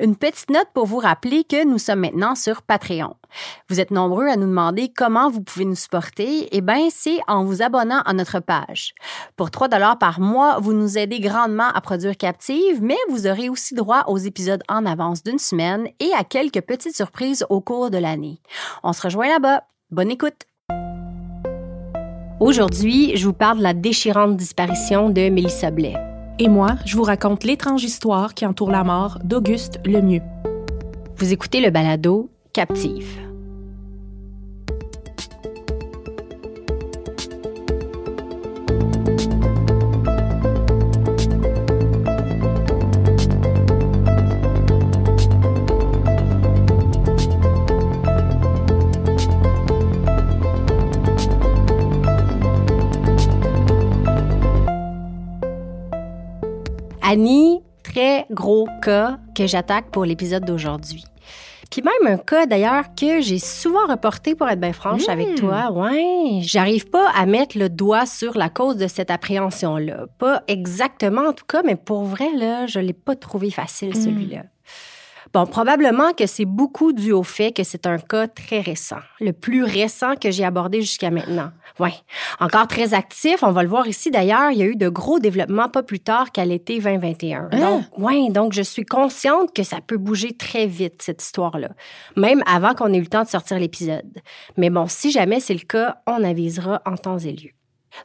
Une petite note pour vous rappeler que nous sommes maintenant sur Patreon. Vous êtes nombreux à nous demander comment vous pouvez nous supporter. Eh bien, c'est en vous abonnant à notre page. Pour 3 dollars par mois, vous nous aidez grandement à produire Captive, mais vous aurez aussi droit aux épisodes en avance d'une semaine et à quelques petites surprises au cours de l'année. On se rejoint là-bas. Bonne écoute! Aujourd'hui, je vous parle de la déchirante disparition de Mélissa Blais. Et moi, je vous raconte l'étrange histoire qui entoure la mort d'Auguste Lemieux. Vous écoutez le balado Captive. Très gros cas que j'attaque pour l'épisode d'aujourd'hui. Puis même un cas d'ailleurs que j'ai souvent reporté pour être bien franche avec toi. Ouais, j'arrive pas à mettre le doigt sur la cause de cette appréhension-là. Pas exactement en tout cas, mais pour vrai, là, je l'ai pas trouvé facile celui-là. Bon, probablement que c'est beaucoup dû au fait que c'est un cas très récent, le plus récent que j'ai abordé jusqu'à maintenant. Oui, encore très actif, on va le voir ici d'ailleurs, il y a eu de gros développements pas plus tard qu'à l'été 2021. Donc, ouais, donc je suis consciente que ça peut bouger très vite cette histoire-là, même avant qu'on ait eu le temps de sortir l'épisode. Mais bon, si jamais c'est le cas, on avisera en temps et lieu.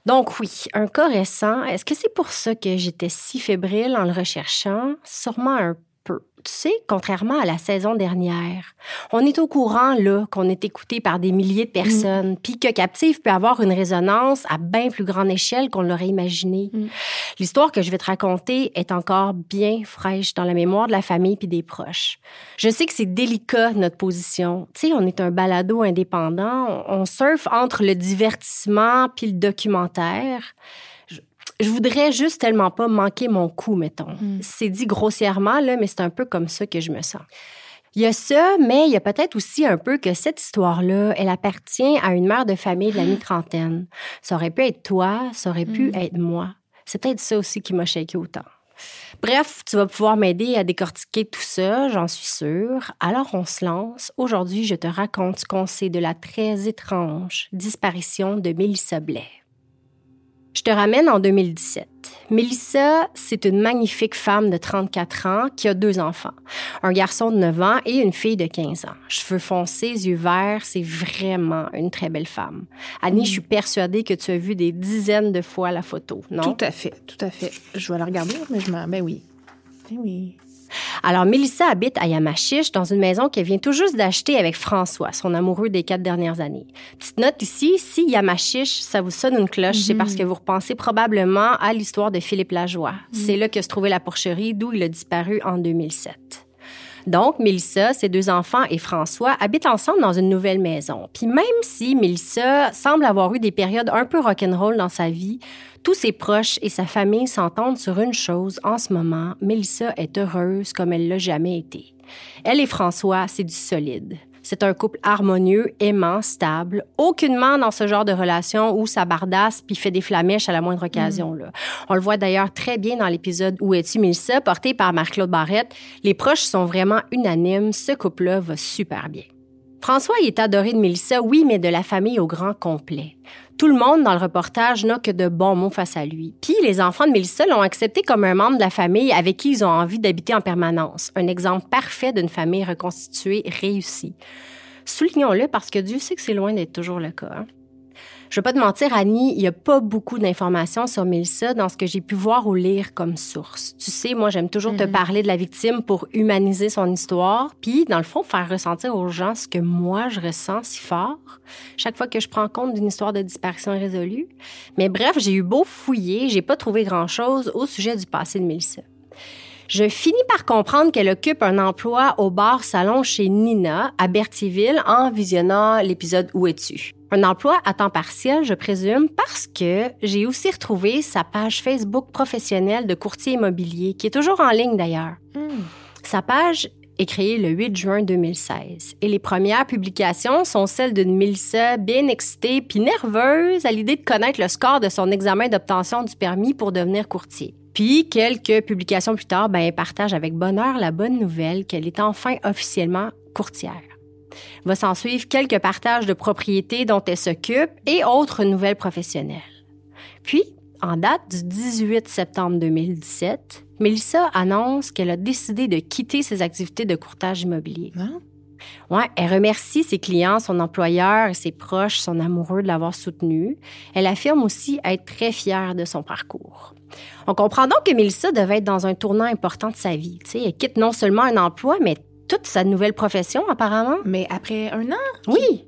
Donc oui, un cas récent, est-ce que c'est pour ça que j'étais si fébrile en le recherchant? Sûrement un peu. Tu sais, contrairement à la saison dernière, on est au courant là qu'on est écouté par des milliers de personnes, puis que Captive peut avoir une résonance à bien plus grande échelle qu'on l'aurait imaginé. L'histoire que je vais te raconter est encore bien fraîche dans la mémoire de la famille puis des proches. Je sais que c'est délicat notre position. Tu sais, on est un balado indépendant, on, on surfe entre le divertissement puis le documentaire je voudrais juste tellement pas manquer mon coup, mettons. C'est dit grossièrement, là, mais c'est un peu comme ça que je me sens. Il y a ça, mais il y a peut-être aussi un peu que cette histoire-là, elle appartient à une mère de famille de la mi-trentaine. Ça aurait pu être toi, ça aurait pu être moi. C'est peut-être ça aussi qui m'a shaké autant. Bref, tu vas pouvoir m'aider à décortiquer tout ça, j'en suis sûre. Alors on se lance. Aujourd'hui, je te raconte ce qu'on sait de la très étrange disparition de Mélissa Blais. Je te ramène en 2017. Mélissa, c'est une magnifique femme de 34 ans qui a deux enfants, un garçon de 9 ans et une fille de 15 ans. Cheveux foncés, yeux verts, c'est vraiment une très belle femme. Annie, je suis persuadée que tu as vu des dizaines de fois la photo, non? Tout à fait, tout à fait. Je vais la regarder, mais je m'en... Ben oui. Ben oui. Alors, Mélissa habite à Yamachiche, dans une maison qu'elle vient tout juste d'acheter avec François, son amoureux des quatre dernières années. Petite note ici, si Yamachiche, ça vous sonne une cloche, c'est parce que vous repensez probablement à l'histoire de Philippe Lajoie. C'est là que se trouvait la porcherie, d'où il a disparu en 2007. Donc, Mélissa, ses deux enfants et François habitent ensemble dans une nouvelle maison. Puis même si Mélissa semble avoir eu des périodes un peu rock'n'roll dans sa vie, tous ses proches et sa famille s'entendent sur une chose en ce moment. Mélissa est heureuse comme elle l'a jamais été. Elle et François, c'est du solide. C'est un couple harmonieux, aimant, stable. Aucunement dans ce genre de relation où ça bardasse puis fait des flamèches à la moindre occasion. Là. On le voit d'ailleurs très bien dans l'épisode Où es-tu, Mélissa, porté par Marc-Claude Barrette. Les proches sont vraiment unanimes. Ce couple-là va super bien. François il est adoré de Mélissa, oui, mais de la famille au grand complet. Tout le monde dans le reportage n'a que de bons mots face à lui. Puis les enfants de Mélissa l'ont accepté comme un membre de la famille avec qui ils ont envie d'habiter en permanence. Un exemple parfait d'une famille reconstituée réussie. Soulignons-le parce que Dieu sait que c'est loin d'être toujours le cas. Hein. Je vais pas te mentir, Annie, il y a pas beaucoup d'informations sur Mélissa dans ce que j'ai pu voir ou lire comme source. Tu sais, moi, j'aime toujours te mhm. parler de la victime pour humaniser son histoire, puis, dans le fond, faire ressentir aux gens ce que moi, je ressens si fort chaque fois que je prends compte d'une histoire de disparition résolue. Mais bref, j'ai eu beau fouiller, j'ai pas trouvé grand-chose au sujet du passé de Mélissa. Je finis par comprendre qu'elle occupe un emploi au bar-salon chez Nina à Berthierville en visionnant l'épisode Où es-tu? Un emploi à temps partiel, je présume, parce que j'ai aussi retrouvé sa page Facebook professionnelle de courtier immobilier, qui est toujours en ligne d'ailleurs. Hmm. Sa page est créée le 8 juin 2016 et les premières publications sont celles d'une Milsa bien excitée puis nerveuse à l'idée de connaître le score de son examen d'obtention du permis pour devenir courtier. Puis, quelques publications plus tard, ben, elle partage avec bonheur la bonne nouvelle qu'elle est enfin officiellement courtière. Va s'en suivre quelques partages de propriétés dont elle s'occupe et autres nouvelles professionnelles. Puis, en date du 18 septembre 2017, Melissa annonce qu'elle a décidé de quitter ses activités de courtage immobilier. Hein? Ouais, elle remercie ses clients, son employeur et ses proches, son amoureux de l'avoir soutenue. Elle affirme aussi être très fière de son parcours. On comprend donc que Melissa devait être dans un tournant important de sa vie. elle quitte non seulement un emploi, mais toute sa nouvelle profession, apparemment. Mais après un an? Oui.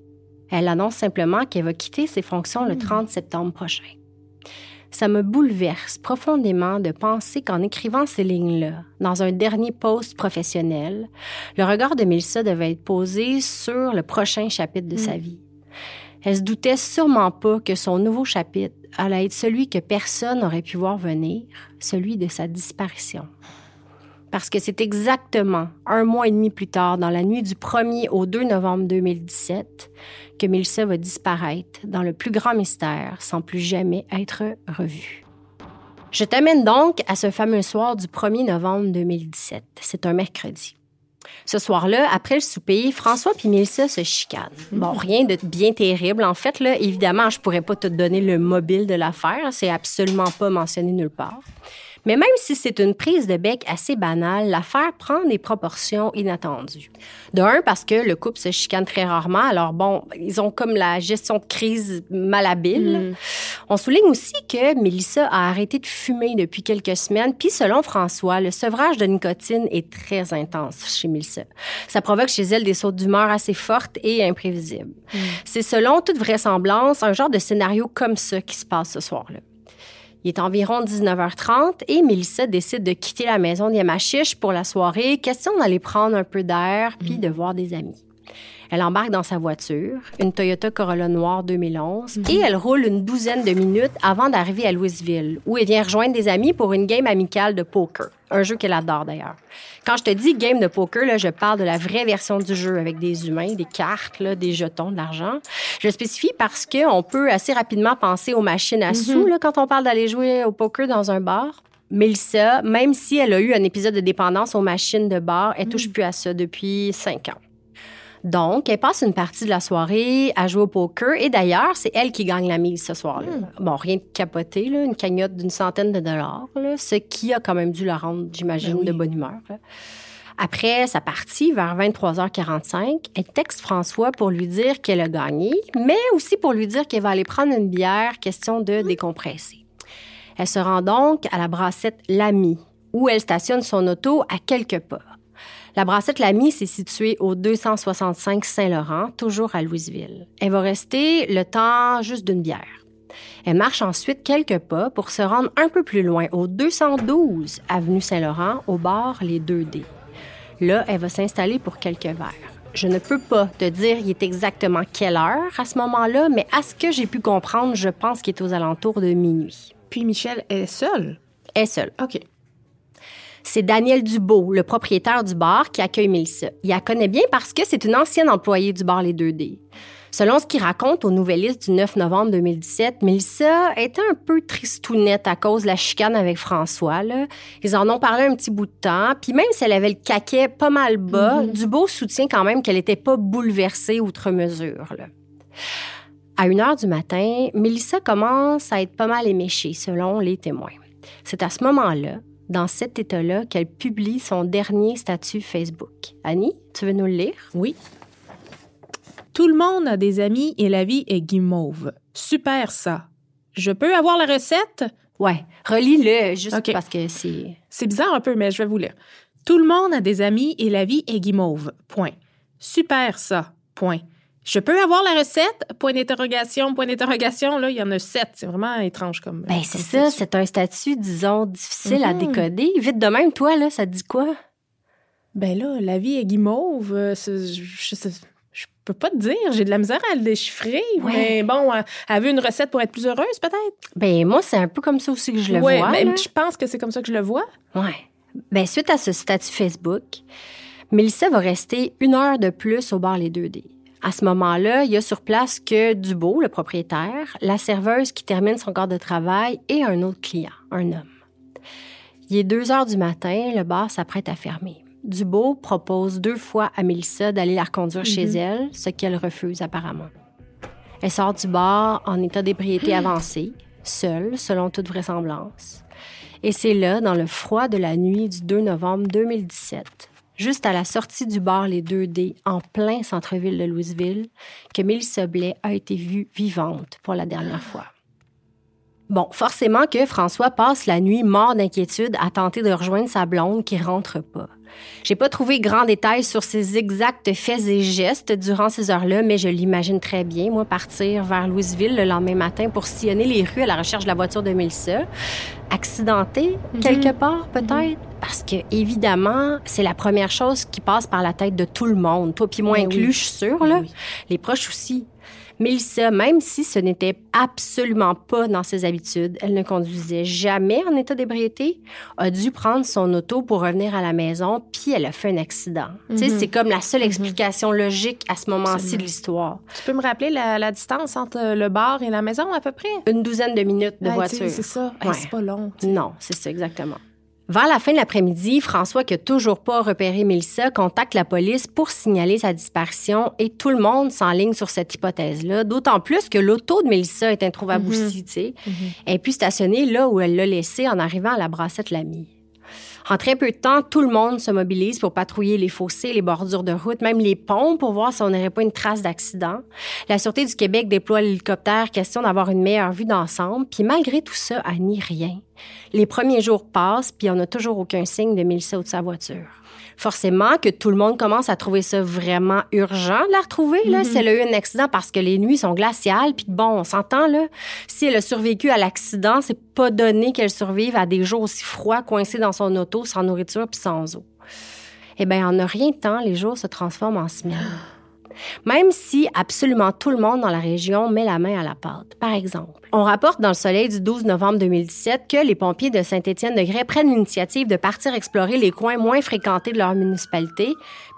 Elle annonce simplement qu'elle va quitter ses fonctions le 30 hmm. septembre prochain. Ça me bouleverse profondément de penser qu'en écrivant ces lignes-là, dans un dernier post professionnel, le regard de Melissa devait être posé sur le prochain chapitre de sa hmm. vie. Elle se doutait sûrement pas que son nouveau chapitre allait être celui que personne n'aurait pu voir venir, celui de sa disparition parce que c'est exactement un mois et demi plus tard, dans la nuit du 1er au 2 novembre 2017, que Melissa va disparaître dans le plus grand mystère sans plus jamais être revue. Je t'amène donc à ce fameux soir du 1er novembre 2017. C'est un mercredi. Ce soir-là, après le souper, François et Mélissa se chicanent. Bon, rien de bien terrible. En fait, là, évidemment, je pourrais pas te donner le mobile de l'affaire. C'est absolument pas mentionné nulle part. Mais même si c'est une prise de bec assez banale, l'affaire prend des proportions inattendues. De un, parce que le couple se chicane très rarement. Alors bon, ils ont comme la gestion de crise malhabile. Mm. On souligne aussi que Mélissa a arrêté de fumer depuis quelques semaines. Puis selon François, le sevrage de nicotine est très intense chez Mélissa. Ça provoque chez elle des sauts d'humeur assez fortes et imprévisibles. Mm. C'est selon toute vraisemblance un genre de scénario comme ça qui se passe ce soir-là. Il est environ 19h30 et Mélissa décide de quitter la maison d'Yamachiche pour la soirée, question d'aller prendre un peu d'air puis de voir des amis. Elle embarque dans sa voiture, une Toyota Corolla noire 2011, et elle roule une douzaine de minutes avant d'arriver à Louisville, où elle vient rejoindre des amis pour une game amicale de poker, un jeu qu'elle adore d'ailleurs. Quand je te dis game de poker, là, je parle de la vraie version du jeu avec des humains, des cartes, des jetons, de l'argent. Je spécifie parce qu'on peut assez rapidement penser aux machines à sous mhm. là, quand on parle d'aller jouer au poker dans un bar. Melissa, même si elle a eu un épisode de dépendance aux machines de bar, elle touche mhm. plus à ça depuis cinq ans. Donc, elle passe une partie de la soirée à jouer au poker et d'ailleurs, c'est elle qui gagne la mise ce soir-là. Hmm. Bon, rien de capoté, une cagnotte d'une centaine de dollars, ce qui a quand même dû la rendre, j'imagine, ben de bonne humeur. Après sa partie, vers 23h45, elle texte François pour lui dire qu'elle a gagné, mais aussi pour lui dire qu'elle va aller prendre une bière, question de hmm. décompresser. Elle se rend donc à la brassette L'Ami, où elle stationne son auto à quelques pas. La brassette L'Ami, c'est située au 265 Saint-Laurent, toujours à Louisville. Elle va rester le temps juste d'une bière. Elle marche ensuite quelques pas pour se rendre un peu plus loin, au 212 Avenue Saint-Laurent, au bar Les 2D. Là, elle va s'installer pour quelques verres. Je ne peux pas te dire il est exactement quelle heure à ce moment-là, mais à ce que j'ai pu comprendre, je pense qu'il est aux alentours de minuit. Puis Michel est seule? Est seule. OK c'est Daniel Dubo, le propriétaire du bar, qui accueille Mélissa. Il la connaît bien parce que c'est une ancienne employée du bar Les 2D. Selon ce qu'il raconte au Nouvelliste du 9 novembre 2017, Mélissa était un peu tristounette à cause de la chicane avec François. Ils en ont parlé un petit bout de temps. Puis même si elle avait le caquet pas mal bas, mm-hmm. Dubo soutient quand même qu'elle n'était pas bouleversée outre mesure. À 1 heure du matin, Mélissa commence à être pas mal éméchée, selon les témoins. C'est à ce moment-là, dans cet état-là, qu'elle publie son dernier statut Facebook. Annie, tu veux nous le lire? Oui. Tout le monde a des amis et la vie est guimauve. Super ça. Je peux avoir la recette? Ouais, relis-le juste parce que c'est. C'est bizarre un peu, mais je vais vous lire. Tout le monde a des amis et la vie est guimauve. Point. Super ça. Point. Je peux avoir la recette? Point d'interrogation, point d'interrogation. Là, il y en a sept. C'est vraiment étrange comme. Ben, c'est comme ça, c'est un statut, disons, difficile à Mhm. décoder. Vite de même, toi, là, ça te dit quoi? Ben là, la vie est guimauve. euh, c'est- Je, je, je peux pas te dire. J'ai de la misère à le déchiffrer. Ouais. Mais bon, elle, veut une recette pour être plus heureuse, peut-être? Ben, moi, c'est un peu comme ça aussi que je le Ouais, vois. mais là. je pense que c'est comme ça que je le vois. Ouais. Ben, suite à ce statut Facebook, Mélissa va rester une heure de plus au bar Les 2D. À ce moment-là, il y a sur place que Dubo, le propriétaire, la serveuse qui termine son corps de travail et un autre client, un homme. Il est 2 heures du matin, le bar s'apprête à fermer. Dubo propose deux fois à Mélissa d'aller la reconduire chez elle, ce qu'elle refuse apparemment. Elle sort du bar en état d'ébriété avancé, seule, selon toute vraisemblance. Et c'est là, dans le froid de la nuit du 2 novembre 2017, juste à la sortie du bar Les 2D, en plein centre-ville de Louisville, que Mélissa Blais a été vue vivante pour la dernière fois. Bon, forcément que François passe la nuit mort d'inquiétude à tenter de rejoindre sa blonde qui rentre pas. J'ai pas trouvé grand détail sur ses exacts faits et gestes durant ces heures-là, mais je l'imagine très bien, moi, partir vers Louisville le lendemain matin pour sillonner les rues à la recherche de la voiture de Mélissa. Accidenté, quelque part, peut-être? Parce que, évidemment, c'est la première chose qui passe par la tête de tout le monde. Toi puis moi Ben inclus, oui. je suis sûre, là. Oui. Les proches aussi. Mélissa, même si ce n'était absolument pas dans ses habitudes, elle ne conduisait jamais en état d'ébriété, a dû prendre son auto pour revenir à la maison, puis elle a fait un accident. Mhm. c'est comme la seule explication logique à ce moment-ci de l'histoire. Tu peux me rappeler la, la distance entre le bar et la maison, à peu près? Une douzaine de minutes de Ouais, voiture. C'est ça. Hey. C'est pas long. Non, c'est ça, exactement. Vers la fin de l'après-midi, François, qui a toujours pas repéré Mélissa, contacte la police pour signaler sa disparition et tout le monde s'enligne sur cette hypothèse-là, d'autant plus que l'auto de Mélissa est introuvable Mhm. aussi, tu sais. Elle est plus stationnée là où elle l'a laissée en arrivant à la brassette Lamy. En très peu de temps, tout le monde se mobilise pour patrouiller les fossés, les bordures de route, même les ponts pour voir si on n'aurait pas une trace d'accident. La Sûreté du Québec déploie l'hélicoptère, question d'avoir une meilleure vue d'ensemble. Puis malgré tout ça, elle nie rien. Les premiers jours passent, puis on n'a toujours aucun signe de Mélissa ou de sa voiture. Forcément que tout le monde commence à trouver ça vraiment urgent de la retrouver, là, si elle a eu un accident, parce que les nuits sont glaciales, puis bon, on s'entend, là, si elle a survécu à l'accident, c'est pas donné qu'elle survive à des jours aussi froids, coincée dans son auto, sans nourriture puis sans eau. Eh bien, en a rien de temps, les jours se transforment en semaines. Même si absolument tout le monde dans la région met la main à la pâte. Par exemple, on rapporte dans le Soleil du 12 novembre 2017 que les pompiers de Saint-Étienne-de-Grès prennent l'initiative de partir explorer les coins moins fréquentés de leur municipalité,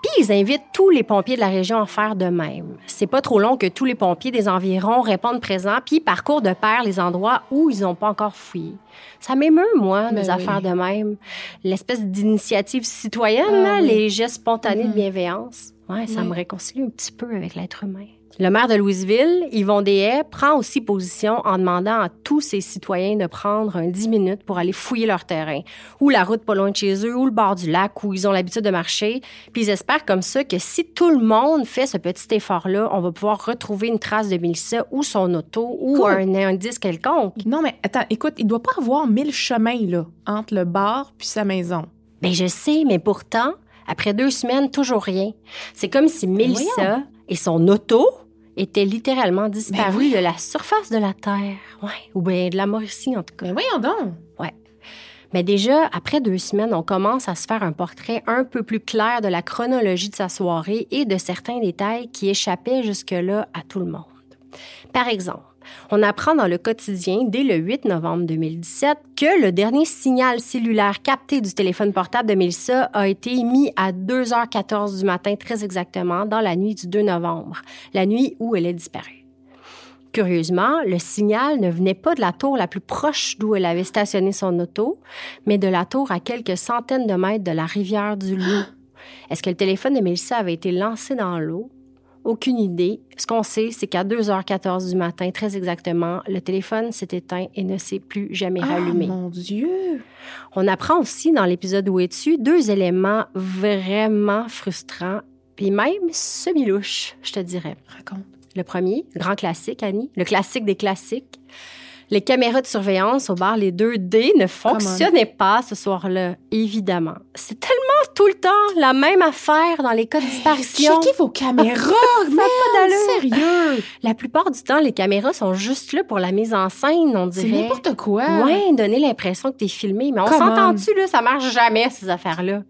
puis ils invitent tous les pompiers de la région à faire de même. C'est pas trop long que tous les pompiers des environs répondent présents puis parcourent de pair les endroits où ils n'ont pas encore fouillé. Ça m'émeut, moi, Ben des oui. affaires de même. L'espèce d'initiative citoyenne, Ah là, oui. les gestes spontanés de Mhm. bienveillance. Ouais, ça Oui. me réconcilie un petit peu avec l'être humain. Le maire de Louisville, Yvon Deshaies, prend aussi position en demandant à tous ses citoyens de prendre un 10 minutes pour aller fouiller leur terrain, ou la route pas loin de chez eux, ou le bord du lac où ils ont l'habitude de marcher. Puis ils espèrent comme ça que si tout le monde fait ce petit effort-là, on va pouvoir retrouver une trace de Mélissa ou son auto ou Cool. un indice quelconque. Non, mais attends, écoute, il doit pas avoir mille chemins, là, entre le bar puis sa maison. Ben je sais, mais pourtant, après deux semaines, toujours rien. C'est comme si Mélissa et son auto étaient littéralement disparus Ben de la surface de la Terre. Ouais, ou bien de la Mauricie, en tout cas. Mais voyons donc. Mais déjà, après deux semaines, on commence à se faire un portrait un peu plus clair de la chronologie de sa soirée et de certains détails qui échappaient jusque-là à tout le monde. Par exemple, on apprend dans le quotidien, dès le 8 novembre 2017, que le dernier signal cellulaire capté du téléphone portable de Mélissa a été émis à 2h14 du matin, très exactement, dans la nuit du 2 novembre, la nuit où elle est disparue. Curieusement, le signal ne venait pas de la tour la plus proche d'où elle avait stationné son auto, mais de la tour à quelques centaines de mètres de la rivière du Loup. Est-ce que le téléphone de Mélissa avait été lancé dans l'eau? Aucune idée. Ce qu'on sait, c'est qu'à 2h14 du matin, très exactement, le téléphone s'est éteint et ne s'est plus jamais rallumé. Ah, mon Dieu! On apprend aussi dans l'épisode où es-tu deux éléments vraiment frustrants, puis même semi-louches, je te dirais. Raconte. Le premier, grand classique, Annie, le classique des classiques. Les caméras de surveillance au bar Les 2D ne fonctionnaient pas ce soir-là, évidemment. C'est tellement tout le temps la même affaire dans les cas de disparition. Checkez vos caméras, a pas d'allure. Sérieux? La plupart du temps, les caméras sont juste là pour la mise en scène, on C'est dirait. n'importe quoi. Ouais, donner l'impression que t'es filmé. Mais on s'entend-tu, là? Ça marche jamais, ces affaires-là.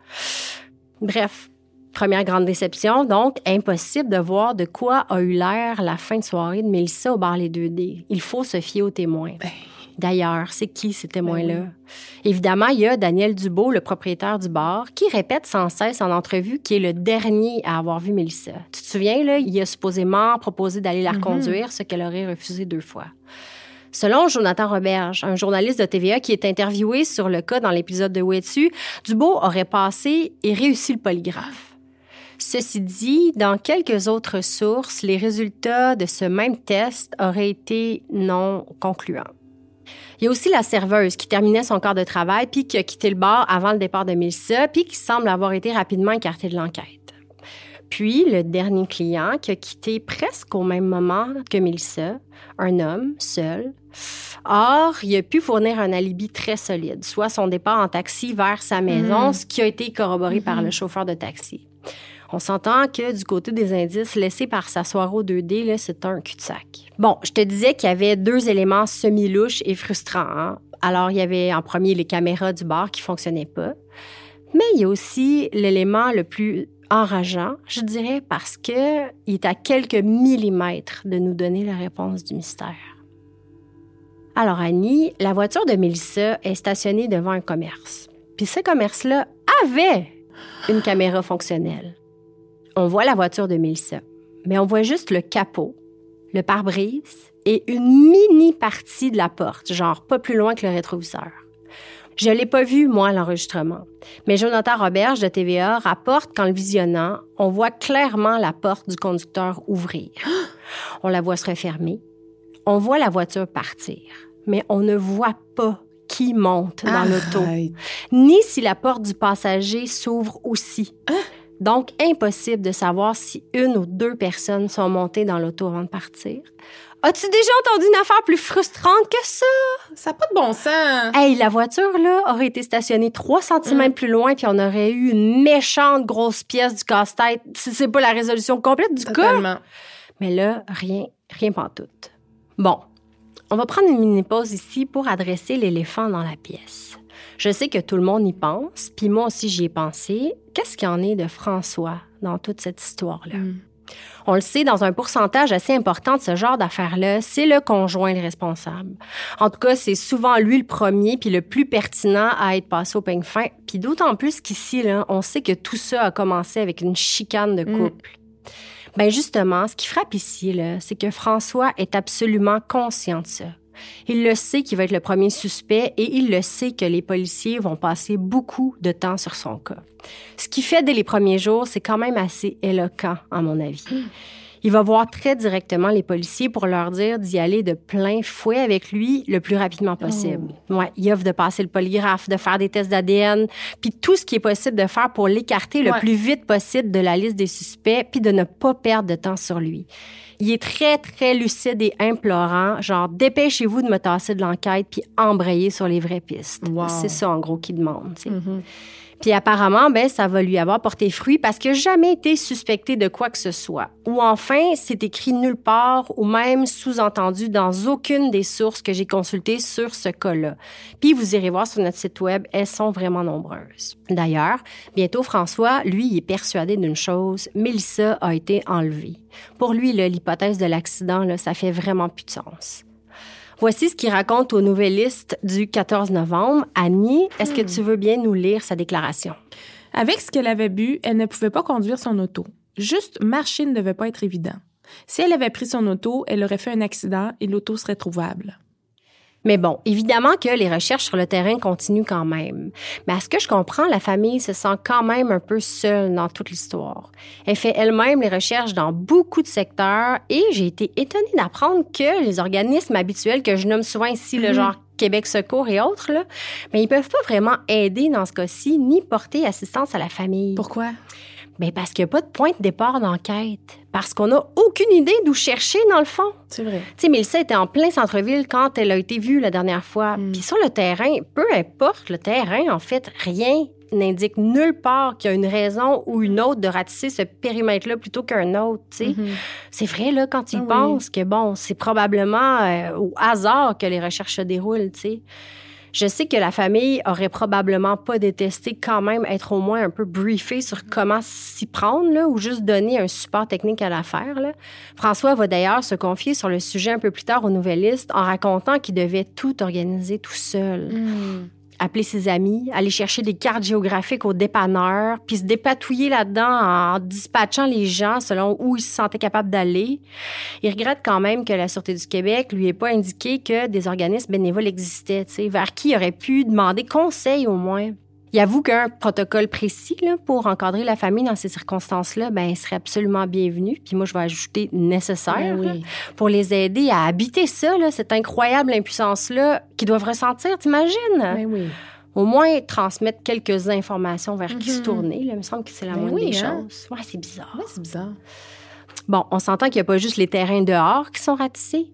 Bref. Première grande déception, donc impossible de voir de quoi a eu l'air la fin de soirée de Mélissa au bar Les 2D. Il faut se fier aux témoins. Ben. D'ailleurs, c'est qui ces témoins-là? Ben Évidemment, il y a Daniel Dubo, le propriétaire du bar, qui répète sans cesse en entrevue qu'il est le dernier à avoir vu Mélissa. Tu te souviens, là, il a supposément proposé d'aller la Mhm. reconduire, ce qu'elle aurait refusé deux fois. Selon Jonathan Roberge, un journaliste de TVA qui est interviewé sur le cas dans l'épisode de Où es-tu, Dubo aurait passé et réussi le polygraphe. Ceci dit, dans quelques autres sources, les résultats de ce même test auraient été non concluants. Il y a aussi la serveuse qui terminait son quart de travail puis qui a quitté le bar avant le départ de Mélissa puis qui semble avoir été rapidement écartée de l'enquête. Puis le dernier client qui a quitté presque au même moment que Mélissa, un homme seul. Or, il a pu fournir un alibi très solide, soit son départ en taxi vers sa maison, Mhm. ce qui a été corroboré par le chauffeur de taxi. On s'entend que du côté des indices laissés par sa soirée au 2D, là, c'est un cul-de-sac. Bon, je te disais qu'il y avait deux éléments semi-louches et frustrants. hein. Alors, il y avait en premier les caméras du bar qui fonctionnaient pas. Mais il y a aussi l'élément le plus enrageant, je dirais, parce que il est à quelques millimètres de nous donner la réponse du mystère. Alors, Annie, la voiture de Mélissa est stationnée devant un commerce. Puis ce commerce-là avait une caméra fonctionnelle. On voit la voiture de Mélissa, mais on voit juste le capot, le pare-brise et une mini partie de la porte, genre pas plus loin que le rétroviseur. Je l'ai pas vu, moi, l'enregistrement. Mais Jonathan Roberge de TVA rapporte qu'en le visionnant, on voit clairement la porte du conducteur ouvrir. On la voit se refermer. On voit la voiture partir. Mais on ne voit pas qui monte dans l'auto ni si la porte du passager s'ouvre aussi. Donc, impossible de savoir si une ou deux personnes sont montées dans l'auto avant de partir. As-tu déjà entendu une affaire plus frustrante que ça? Ça n'a pas de bon sens. Hey, la voiture, là, aurait été stationnée 3 cm plus loin, puis on aurait eu une méchante grosse pièce du casse-tête, si c'est pas la résolution complète du cas. Mais là, rien, rien pantoute. Bon, on va prendre une mini-pause ici pour adresser l'éléphant dans la pièce. Je sais que tout le monde y pense, puis moi aussi j'y ai pensé. Qu'est-ce qu'il y en est de François dans toute cette histoire-là? Mm. On le sait, dans un pourcentage assez important de ce genre d'affaires-là, c'est le conjoint le responsable. En tout cas, c'est souvent lui le premier puis le plus pertinent à être passé au peigne fin. Puis d'autant plus qu'ici, là, on sait que tout ça a commencé avec une chicane de Mm. couple. Ben justement, ce qui frappe ici, là, c'est que François est absolument conscient de ça. Il le sait qu'il va être le premier suspect et il le sait que les policiers vont passer beaucoup de temps sur son cas. Ce qu'il fait dès les premiers jours, c'est quand même assez éloquent, à mon avis. Il va voir très directement les policiers pour leur dire d'y aller de plein fouet avec lui le plus rapidement possible. Ouais, il offre de passer le polygraphe, de faire des tests d'ADN, puis tout ce qui est possible de faire pour l'écarter le plus vite possible de la liste des suspects, puis de ne pas perdre de temps sur lui. Il est très, très lucide et implorant, genre dépêchez-vous de me tasser de l'enquête puis embrayer sur les vraies pistes. Wow. C'est ça, en gros, qu'il demande. sais. Puis apparemment, ben, ça va lui avoir porté fruit parce qu'il n'a jamais été suspecté de quoi que ce soit. Ou enfin, c'est écrit nulle part ou même sous-entendu dans aucune des sources que j'ai consultées sur ce cas-là. Puis vous irez voir sur notre site web, elles sont vraiment nombreuses. D'ailleurs, bientôt François, lui, il est persuadé d'une chose, Mélissa a été enlevée. Pour lui, l'hypothèse de l'accident, ça fait vraiment plus de sens. Voici ce qu'il raconte aux Nouvellistes du 14 novembre. Annie, est-ce que tu veux bien nous lire sa déclaration? Avec ce qu'elle avait bu, elle ne pouvait pas conduire son auto. Juste marcher ne devait pas être évident. Si elle avait pris son auto, elle aurait fait un accident et l'auto serait trouvable. Mais bon, évidemment que les recherches sur le terrain continuent quand même. Mais à ce que je comprends, la famille se sent quand même un peu seule dans toute l'histoire. Elle fait elle-même les recherches dans beaucoup de secteurs et j'ai été étonnée d'apprendre que les organismes habituels que je nomme souvent ici, le Mhm. genre Québec Secours et autres, là, mais ils peuvent pas vraiment aider dans ce cas-ci ni porter assistance à la famille. Pourquoi? Ben parce qu'il n'y a pas de point de départ d'enquête. Parce qu'on n'a aucune idée d'où chercher, dans le fond. C'est vrai. Tu sais, Mélissa était en plein centre-ville quand elle a été vue la dernière fois. Mm. Puis sur le terrain, peu importe le terrain, en fait, rien n'indique nulle part qu'il y a une raison ou une autre de ratisser ce périmètre-là plutôt qu'un autre, tu sais. Mhm. C'est vrai, là, quand y Ah oui. penses que, bon, c'est probablement euh, au hasard que les recherches se déroulent, tu sais. Je sais que la famille aurait probablement pas détesté quand même être au moins un peu briefée sur comment s'y prendre, là, ou juste donner un support technique à l'affaire. François va d'ailleurs se confier sur le sujet un peu plus tard au Nouvelliste en racontant qu'il devait tout organiser tout seul Mhm. Appeler ses amis, aller chercher des cartes géographiques au dépanneur, puis se dépatouiller là-dedans en dispatchant les gens selon où il se sentait capable d'aller. Il regrette quand même que la Sûreté du Québec lui ait pas indiqué que des organismes bénévoles existaient, vers qui il aurait pu demander conseil au moins? Il avoue qu'un protocole précis là, pour encadrer la famille dans ces circonstances-là, ben, serait absolument bienvenu. Puis moi, je vais ajouter nécessaire Ben oui. pour les aider à habiter ça, là, cette incroyable impuissance-là qu'ils doivent ressentir, t'imagines? Ben oui. au moins transmettre quelques informations vers qui se Mhm. tourner. Là. Il me semble que c'est la Ben moindre oui, des hein. choses. Ouais, c'est bizarre. Ouais, c'est bizarre. Bon, on s'entend qu'il n'y a pas juste les terrains dehors qui sont ratissés.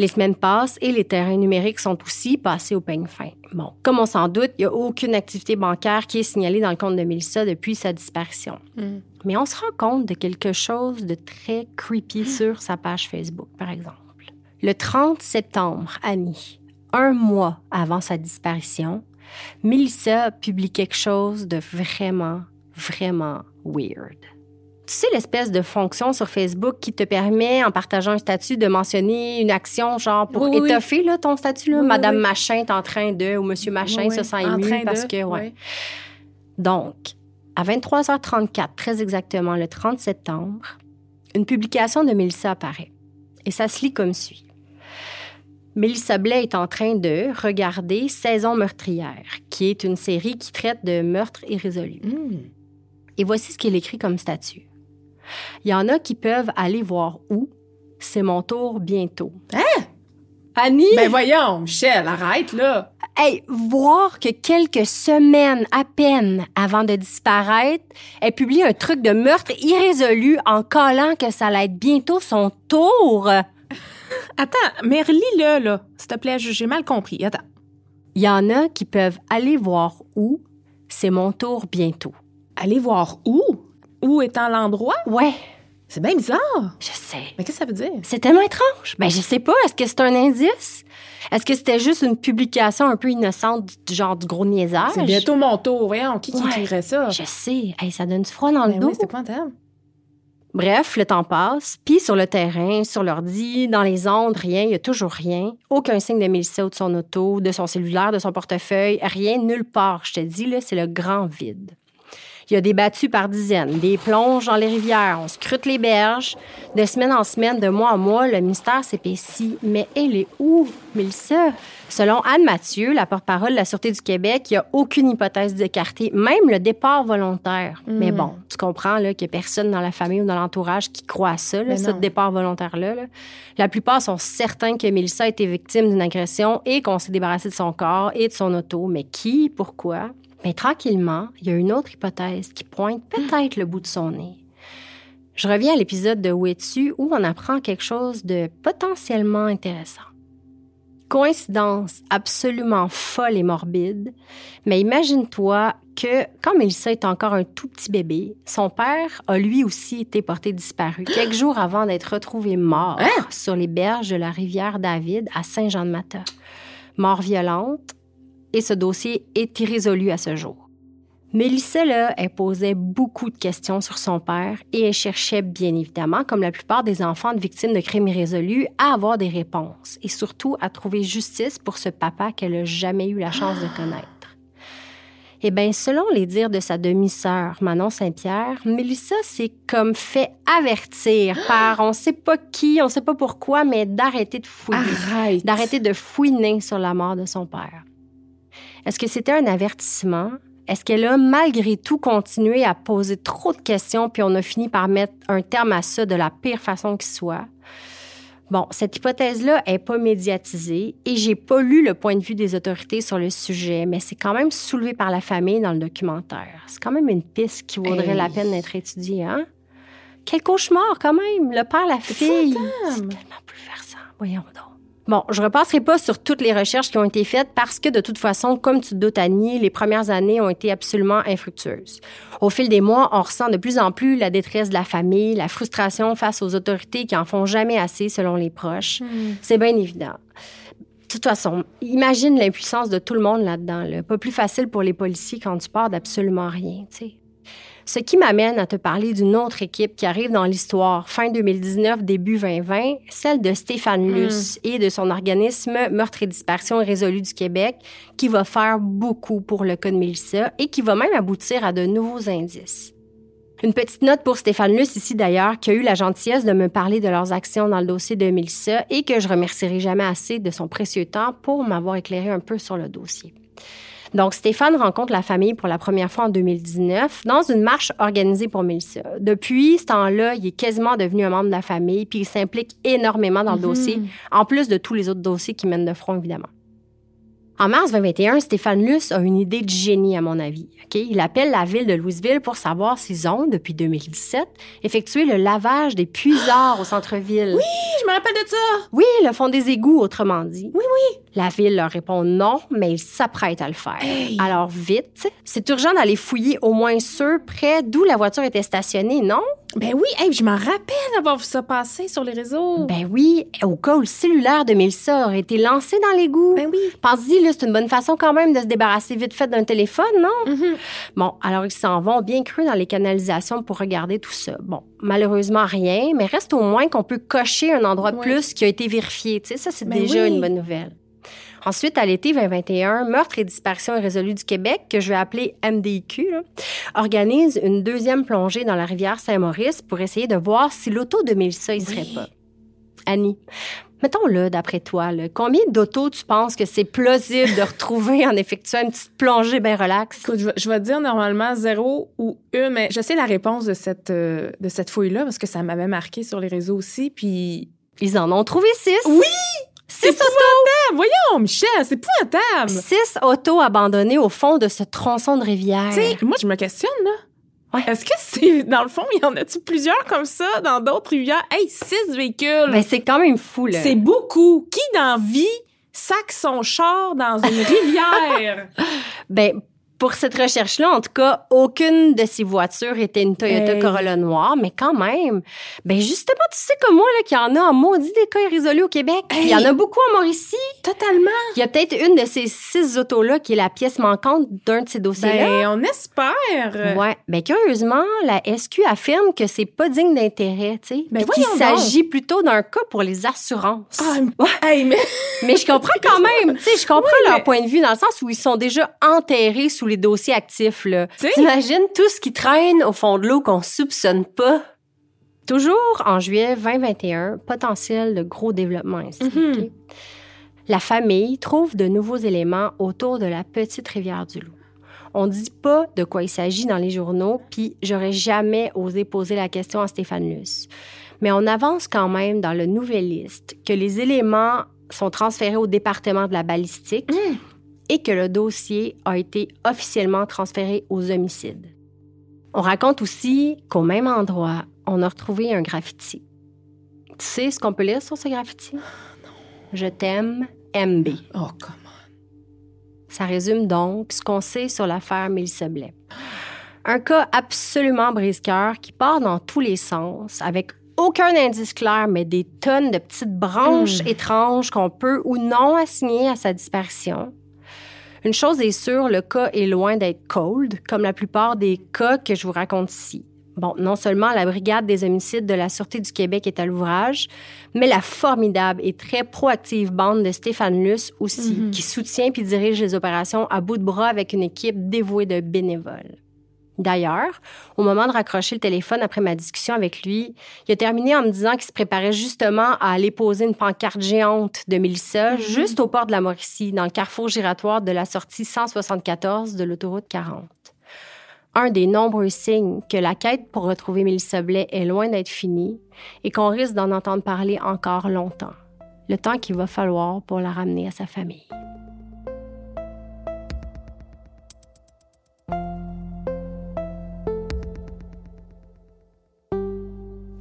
Les semaines passent et les terrains numériques sont aussi passés au peigne fin. Bon, comme on s'en doute, il n'y a aucune activité bancaire qui est signalée dans le compte de Mélissa depuis sa disparition. Mhm. Mais on se rend compte de quelque chose de très creepy sur sa page Facebook, par exemple. Le 30 septembre, Annie, un mois avant sa disparition, Melissa publie quelque chose de vraiment, vraiment weird. Tu sais l'espèce de fonction sur Facebook qui te permet, en partageant un statut, de mentionner une action, genre pour Oui, oui, oui. étoffer là, ton statut, là, Oui, Madame. Machin est en train de, ou Monsieur Machin se sent ému train parce de, que, ouais. Donc, à 23h34, très exactement le 30 septembre, une publication de Mélissa apparaît. Et ça se lit comme suit. Mélissa Blais est en train de regarder Saison meurtrière, qui est une série qui traite de meurtres irrésolus. Mhm. Et voici ce qu'il écrit comme statut. Il y en a qui peuvent aller voir où. C'est mon tour bientôt. Hein? Annie? Ben voyons, Michel, arrête, là. Hey, voir que quelques semaines à peine avant de disparaître, elle publie un truc de meurtre irrésolu en collant que ça allait être bientôt son tour. Attends, mais relis-le, là. S'il te plaît, j'ai mal compris. Attends. Il y en a qui peuvent aller voir où. C'est mon tour bientôt. Aller voir où? Où étant l'endroit? Ouais, C'est bien bizarre. je sais. Mais qu'est-ce que ça veut dire? C'est tellement étrange. Ben, je sais pas. Est-ce que c'est un indice? Est-ce que c'était juste une publication un peu innocente, du genre du gros niaisage? C'est bientôt mon tour. Voyons, qui, qui Ouais. écrirait ça? Je sais. Hey, ça donne du froid dans le Ben dos. oui, c'est un Bref, le temps passe, puis sur le terrain, sur l'ordi, dans les ondes, rien, il y a toujours rien. Aucun signe de Mélissa ou de son auto, de son cellulaire, de son portefeuille, rien, nulle part. Je te dis, là, c'est le grand vide. Il y a des battues par dizaines, des plonges dans les rivières, on scrute les berges. De semaine en semaine, de mois en mois, le mystère s'épaissit. Mais elle est où, Mélissa? Selon Anne Mathieu, la porte-parole de la Sûreté du Québec, il n'y a aucune hypothèse d'écarter, même le départ volontaire. Mm. Mais bon, tu comprends là, qu'il n'y a personne dans la famille ou dans l'entourage qui croit à ça, là, ce départ volontaire-là. là. La plupart sont certains que Mélissa a été victime d'une agression et qu'on s'est débarrassé de son corps et de son auto. Mais qui? Pourquoi? Mais tranquillement, il y a une autre hypothèse qui pointe peut-être le bout de son nez. Je reviens à l'épisode de Où es-tu où on apprend quelque chose de potentiellement intéressant. Coïncidence absolument folle et morbide, mais imagine-toi que quand Mélissa est encore un tout petit bébé, son père a lui aussi été porté disparu quelques jours avant d'être retrouvé mort Hein? sur les berges de la rivière David à Saint-Jean-de-Mata. Mort violente, et ce dossier est irrésolu à ce jour. Mélissa, là, elle posait beaucoup de questions sur son père et elle cherchait bien évidemment, comme la plupart des enfants de victimes de crimes irrésolus, à avoir des réponses et surtout à trouver justice pour ce papa qu'elle n'a jamais eu la chance de connaître. Eh bien, selon les dires de sa demi-sœur, Manon Saint-Pierre, Mélissa s'est comme fait avertir par on sait pas qui, on sait pas pourquoi, mais d'arrêter de d'arrêter de fouiner sur la mort de son père. Est-ce que c'était un avertissement? Est-ce qu'elle a malgré tout continué à poser trop de questions puis on a fini par mettre un terme à ça de la pire façon qui soit? Bon, cette hypothèse-là est pas médiatisée et j'ai pas lu le point de vue des autorités sur le sujet, mais c'est quand même soulevé par la famille dans le documentaire. C'est quand même une piste qui vaudrait Hey. la peine d'être étudiée, hein? Quel cauchemar quand même! Le père, la fille. C'est tellement bouleversant. Voyons donc. Bon, je repasserai pas sur toutes les recherches qui ont été faites parce que de toute façon, comme tu te doutes, Annie, les premières années ont été absolument infructueuses. Au fil des mois, on ressent de plus en plus la détresse de la famille, la frustration face aux autorités qui en font jamais assez selon les proches. C'est bien évident. De toute façon, imagine l'impuissance de tout le monde là-dedans. là. Pas plus facile pour les policiers quand tu pars d'absolument rien. Ce qui m'amène à te parler d'une autre équipe qui arrive dans l'histoire, fin 2019, début 2020, celle de Stéphane Luce et de son organisme Meurtre et Dispersion résolue du Québec, qui va faire beaucoup pour le cas de Mélissa et qui va même aboutir à de nouveaux indices. Une petite note pour Stéphane Luce ici d'ailleurs, qui a eu la gentillesse de me parler de leurs actions dans le dossier de Mélissa et que je remercierai jamais assez de son précieux temps pour m'avoir éclairé un peu sur le dossier. Donc, Stéphane rencontre la famille pour la première fois en 2019 dans une marche organisée pour Mélissa. Depuis ce temps-là, il est quasiment devenu un membre de la famille, puis il s'implique énormément dans le dossier, en plus de tous les autres dossiers qui mènent de front, évidemment. En mars 2021, Stéphane Luce a une idée de génie, à mon avis. Il appelle la ville de Louisville pour savoir s'ils ont, depuis 2017, effectué le lavage des puisards au centre-ville. Oui, je me rappelle de ça. Oui, le fond des égouts, autrement dit. Oui, oui. La ville leur répond non, mais ils s'apprêtent à le faire. Hey. Alors vite, c'est urgent d'aller fouiller au moins ceux près d'où la voiture était stationnée, non? Ben oui, hey, je m'en rappelle d'avoir vu ça passer sur les réseaux. Ben oui, au cas où le cellulaire de Mélissa aurait été lancé dans l'égout. Ben oui. Pense-y, c'est une bonne façon quand même de se débarrasser vite fait d'un téléphone, non? Mhm. Bon, alors ils s'en vont bien crus dans les canalisations pour regarder tout ça. Bon, malheureusement rien, mais reste au moins qu'on peut cocher un endroit de plus qui a été vérifié. Tu sais, ça, c'est Ben déjà oui. une bonne nouvelle. Ensuite, à l'été 2021, Meurtre et disparition irrésolue du Québec, que je vais appeler MDIQ, là, organise une deuxième plongée dans la rivière Saint-Maurice pour essayer de voir si l'auto de Mélissa y serait Oui. pas. Annie, mettons-le d'après toi, là, combien d'autos tu penses que c'est plausible de retrouver en effectuant une petite plongée bien relaxe? Écoute, je vais, je vais dire normalement zéro ou une, mais je sais la réponse de cette, euh, de cette fouille-là parce que ça m'avait marqué sur les réseaux aussi. Puis. Ils en ont trouvé six. Oui! Six C'est épouvantable! Voyons, Michel, c'est épouvantable! Six autos abandonnées au fond de ce tronçon de rivière. Tu sais, moi, je me questionne, là. Ouais. Est-ce que c'est, dans le fond, il y en a-tu plusieurs comme ça dans d'autres rivières? Hey, six véhicules! Ben, c'est quand même fou, là. c'est beaucoup. Qui, dans vie, sac son char dans une rivière? Ben, pour cette recherche-là, en tout cas, aucune de ces voitures était une Toyota Hey. Corolla noire, mais quand même, ben justement, tu sais comme moi là qu'il y en a en maudit des cas irrésolus au Québec. Il y en a beaucoup en Mauricie. Totalement. Il y a peut-être une de ces six autos-là qui est la pièce manquante d'un de ces dossiers-là. Ben, on espère. Ouais. Ben, curieusement, la SQ affirme que c'est pas digne d'intérêt, tu sais. Ben, qu'il s'agit plutôt d'un cas pour les assurances. Ah, hey, mais... Mais je comprends quand même, tu sais, je comprends Oui, leur mais- point de vue dans le sens où ils sont déjà enterrés sous les dossiers actifs, là. T'imagines tout ce qui traîne au fond de l'eau qu'on soupçonne pas? Toujours en juillet 2021, potentiel de gros développement ici. Mhm. La famille trouve de nouveaux éléments autour de la petite rivière du Loup. On dit pas de quoi il s'agit dans les journaux, puis j'aurais jamais osé poser la question à Stéphane Luce. Mais on avance quand même dans le Nouvelliste que les éléments sont transférés au département de la balistique Mm. Et que le dossier a été officiellement transféré aux homicides. On raconte aussi qu'au même endroit, on a retrouvé un graffiti. Tu sais ce qu'on peut lire sur ce graffiti? Je t'aime, MB. Oh, comment? Ça résume donc ce qu'on sait sur l'affaire Mélissa Blais. Un cas absolument brise-cœur qui part dans tous les sens, avec aucun indice clair, mais des tonnes de petites branches Mm. étranges qu'on peut ou non assigner à sa disparition. Une chose est sûre, le cas est loin d'être cold, comme la plupart des cas que je vous raconte ici. Bon, non seulement la brigade des homicides de la Sûreté du Québec est à l'ouvrage, mais la formidable et très proactive bande de Stéphane Luce aussi, Mhm. qui soutient puis dirige les opérations à bout de bras avec une équipe dévouée de bénévoles. D'ailleurs, au moment de raccrocher le téléphone après ma discussion avec lui, il a terminé en me disant qu'il se préparait justement à aller poser une pancarte géante de Mélissa juste au port de la Mauricie, dans le carrefour giratoire de la sortie 174 de l'autoroute 40. Un des nombreux signes que la quête pour retrouver Mélissa Blais est loin d'être finie et qu'on risque d'en entendre parler encore longtemps. Le temps qu'il va falloir pour la ramener à sa famille.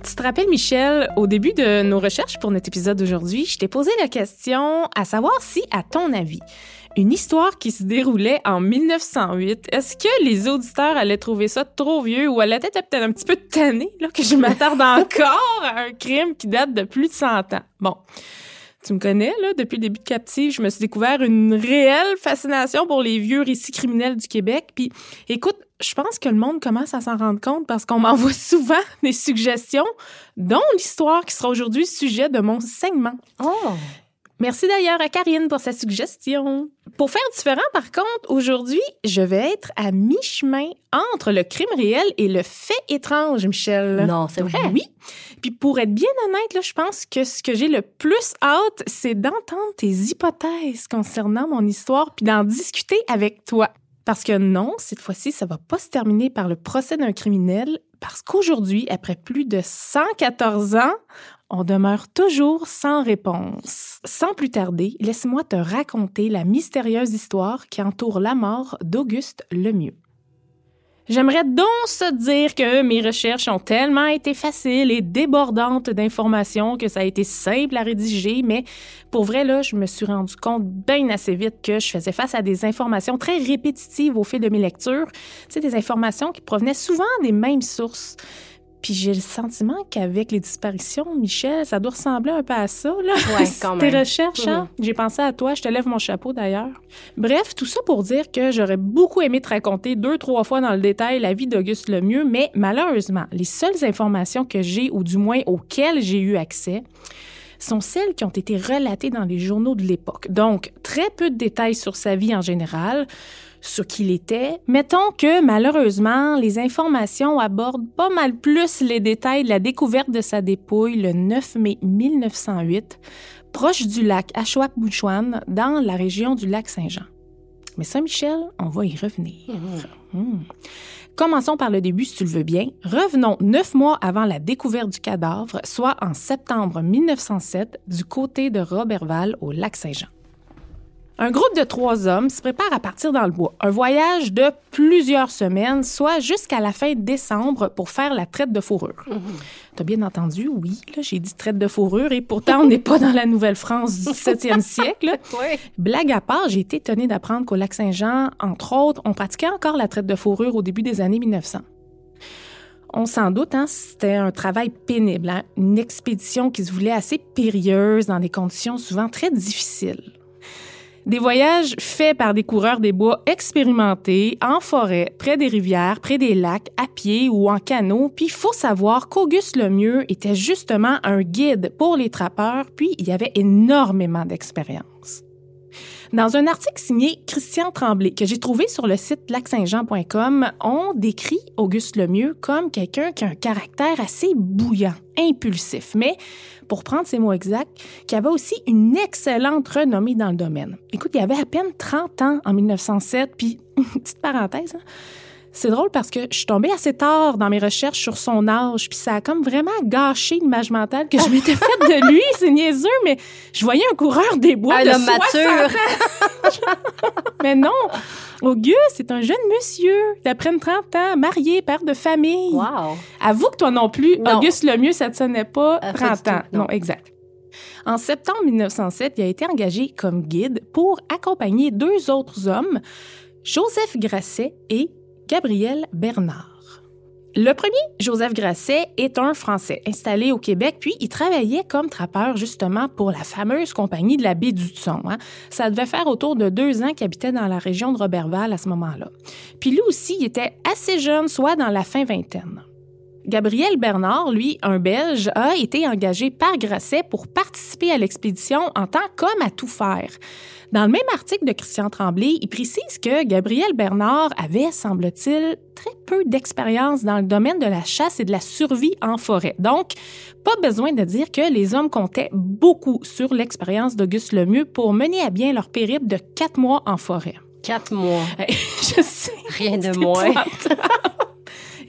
Tu te rappelles, Michel, au début de nos recherches pour notre épisode d'aujourd'hui, je t'ai posé la question à savoir si, à ton avis, une histoire qui se déroulait en 1908, est-ce que les auditeurs allaient trouver ça trop vieux ou allaient être peut-être un petit peu tannés là, que je m'attarde encore à un crime qui date de plus de 100 ans? Bon. Tu me connais, là, depuis le début de Captive, je me suis découvert une réelle fascination pour les vieux récits criminels du Québec. Puis, écoute, je pense que le monde commence à s'en rendre compte parce qu'on m'envoie souvent des suggestions, dont l'histoire qui sera aujourd'hui sujet de mon segment. Oh! Merci d'ailleurs à Karine pour sa suggestion. Pour faire différent, par contre, aujourd'hui, je vais être à mi-chemin entre le crime réel et le fait étrange, Michel. Non, c'est vrai? Oui. Puis pour être bien honnête, là, je pense que ce que j'ai le plus hâte, c'est d'entendre tes hypothèses concernant mon histoire puis d'en discuter avec toi. Parce que non, cette fois-ci, ça va pas se terminer par le procès d'un criminel, parce qu'aujourd'hui, après plus de 114 ans, on demeure toujours sans réponse. Sans plus tarder, laisse-moi te raconter la mystérieuse histoire qui entoure la mort d'Auguste Lemieux. J'aimerais donc se dire que mes recherches ont tellement été faciles et débordantes d'informations que ça a été simple à rédiger, mais pour vrai, là, je me suis rendu compte bien assez vite que je faisais face à des informations très répétitives au fil de mes lectures. Tu sais, des informations qui provenaient souvent des mêmes sources. Puis j'ai le sentiment qu'avec les disparitions, Michel, ça doit ressembler un peu à ça, là. Ouais, quand Tes même. recherches, hein? J'ai pensé à toi, je te lève mon chapeau d'ailleurs. Bref, tout ça pour dire que j'aurais beaucoup aimé te raconter deux, trois fois dans le détail la vie d'Auguste Lemieux, mais malheureusement, les seules informations que j'ai, ou du moins auxquelles j'ai eu accès, sont celles qui ont été relatées dans les journaux de l'époque. Donc, très peu de détails sur sa vie en général, sur qui il était. Mettons que, malheureusement, les informations abordent pas mal plus les détails de la découverte de sa dépouille le 9 mai 1908, proche du lac Achouap-Bouchouane, dans la région du lac Saint-Jean. Mais ça, Michel, on va y revenir. Hmm. Commençons par le début, si tu le veux bien. Revenons neuf mois avant la découverte du cadavre, soit en septembre 1907, du côté de Roberval, au lac Saint-Jean. Un groupe de trois hommes se prépare à partir dans le bois. Un voyage de plusieurs semaines, soit jusqu'à la fin décembre, pour faire la traite de fourrure. T'as bien entendu, oui, j'ai dit traite de fourrure, et pourtant, on n'est pas dans la Nouvelle-France du 17e siècle. Oui. Blague à part, j'ai été étonnée d'apprendre qu'au lac Saint-Jean, entre autres, on pratiquait encore la traite de fourrure au début des années 1900. On s'en doute, hein, c'était un travail pénible, hein, une expédition qui se voulait assez périlleuse dans des conditions souvent très difficiles. Des voyages faits par des coureurs des bois expérimentés, en forêt, près des rivières, près des lacs, à pied ou en canot. Puis il faut savoir qu'Auguste Lemieux était justement un guide pour les trappeurs, puis il y avait énormément d'expérience. Dans un article signé Christian Tremblay que j'ai trouvé sur le site lacsaintjean.com, on décrit Auguste Lemieux comme quelqu'un qui a un caractère assez bouillant, impulsif, mais pour prendre ses mots exacts, qui avait aussi une excellente renommée dans le domaine. Écoute, il avait à peine 30 ans en 1907, puis petite parenthèse, hein, c'est drôle parce que je suis tombée assez tard dans mes recherches sur son âge, puis ça a comme vraiment gâché l'image mentale que je m'étais faite de lui. C'est niaiseux, mais je voyais un coureur des bois Un de homme 60 mature. mais non, Auguste, c'est un jeune monsieur d'après 30 ans, marié, père de famille. Wow. Avoue que toi non plus, Non. Auguste Lemieux, ça te sonnait pas Euh, pas 30 du ans. tout, non. non, exact. En septembre 1907, il a été engagé comme guide pour accompagner deux autres hommes, Joseph Grasset et Gabriel Bernard. Le premier, Joseph Grasset, est un Français installé au Québec, puis il travaillait comme trappeur justement pour la fameuse compagnie de la baie du Thon. hein. Ça devait faire autour de deux ans qu'il habitait dans la région de Roberval à ce moment-là. Puis lui aussi, il était assez jeune, soit dans la fin vingtaine. Gabriel Bernard, lui, un Belge, a été engagé par Grasset pour participer à l'expédition en tant qu'homme à tout faire. Dans le même article de Christian Tremblay, il précise que Gabriel Bernard avait, semble-t-il, très peu d'expérience dans le domaine de la chasse et de la survie en forêt. Donc, pas besoin de dire que les hommes comptaient beaucoup sur l'expérience d'Auguste Lemieux pour mener à bien leur périple de quatre mois en forêt. Quatre mois. Je sais. Rien de moins.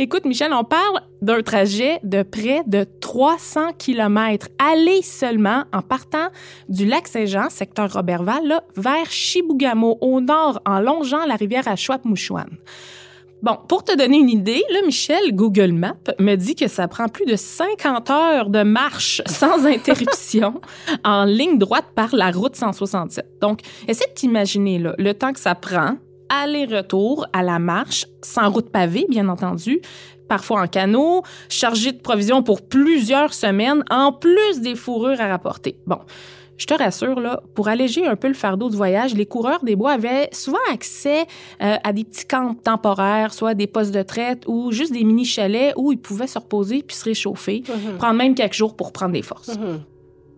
Écoute, Michel, on parle d'un trajet de près de 300 km, aller seulement en partant du lac Saint-Jean, secteur Robertval, là, vers Chibougamau, au nord, en longeant la rivière Achouap-Mouchouane. Bon, pour te donner une idée, Michel, Google Maps me dit que ça prend plus de 50 heures de marche sans interruption en ligne droite par la route 167. Donc, essaie de t'imaginer le temps que ça prend aller-retour à la marche, sans route pavée, bien entendu, parfois en canot, chargé de provisions pour plusieurs semaines, en plus des fourrures à rapporter. Bon, je te rassure, là, pour alléger un peu le fardeau du voyage, les coureurs des bois avaient souvent accès euh, à des petits camps temporaires, soit des postes de traite ou juste des mini-chalets où ils pouvaient se reposer puis se réchauffer, prendre même quelques jours pour prendre des forces.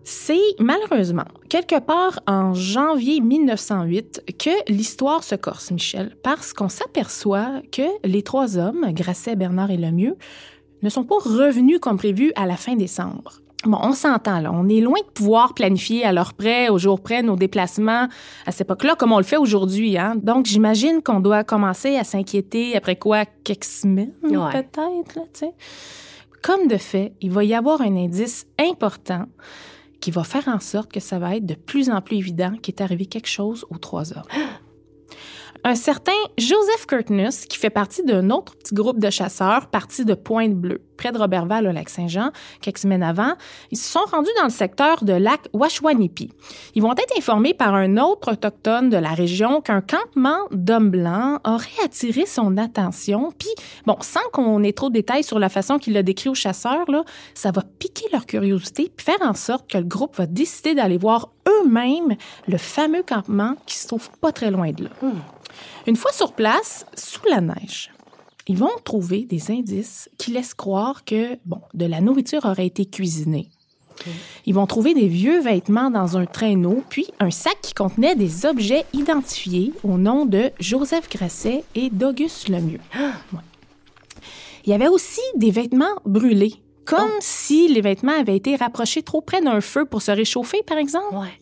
C'est malheureusement quelque part en janvier 1908 que l'histoire se corse, Michel, parce qu'on s'aperçoit que les trois hommes, Grasset, Bernard et Lemieux, ne sont pas revenus comme prévu à la fin décembre. Bon, on s'entend là. On est loin de pouvoir planifier à l'heure près, au jour près, nos déplacements à cette époque-là, comme on le fait aujourd'hui. Hein? Donc, j'imagine qu'on doit commencer à s'inquiéter après quoi, quelques semaines Ouais. peut-être. là, tu sais. Comme de fait, il va y avoir un indice important qui va faire en sorte que ça va être de plus en plus évident qu'il est arrivé quelque chose aux trois hommes. Un certain Joseph Curtnus, qui fait partie d'un autre petit groupe de chasseurs parti de Pointe-Bleue, près de Robertval, au lac Saint-Jean, quelques semaines avant, ils se sont rendus dans le secteur de lac Washwanipi. Ils vont être informés par un autre autochtone de la région qu'un campement d'hommes blancs aurait attiré son attention. Puis, bon, sans qu'on ait trop de détails sur la façon qu'il l'a décrit aux chasseurs, là, ça va piquer leur curiosité puis faire en sorte que le groupe va décider d'aller voir eux-mêmes le fameux campement qui se trouve pas très loin de là. Une fois sur place, sous la neige, ils vont trouver des indices qui laissent croire que, bon, de la nourriture aurait été cuisinée. Ils vont trouver des vieux vêtements dans un traîneau, puis un sac qui contenait des objets identifiés au nom de Joseph Grasset et d'Auguste Lemieux. Ouais. Il y avait aussi des vêtements brûlés, comme si les vêtements avaient été rapprochés trop près d'un feu pour se réchauffer, par exemple. Ouais.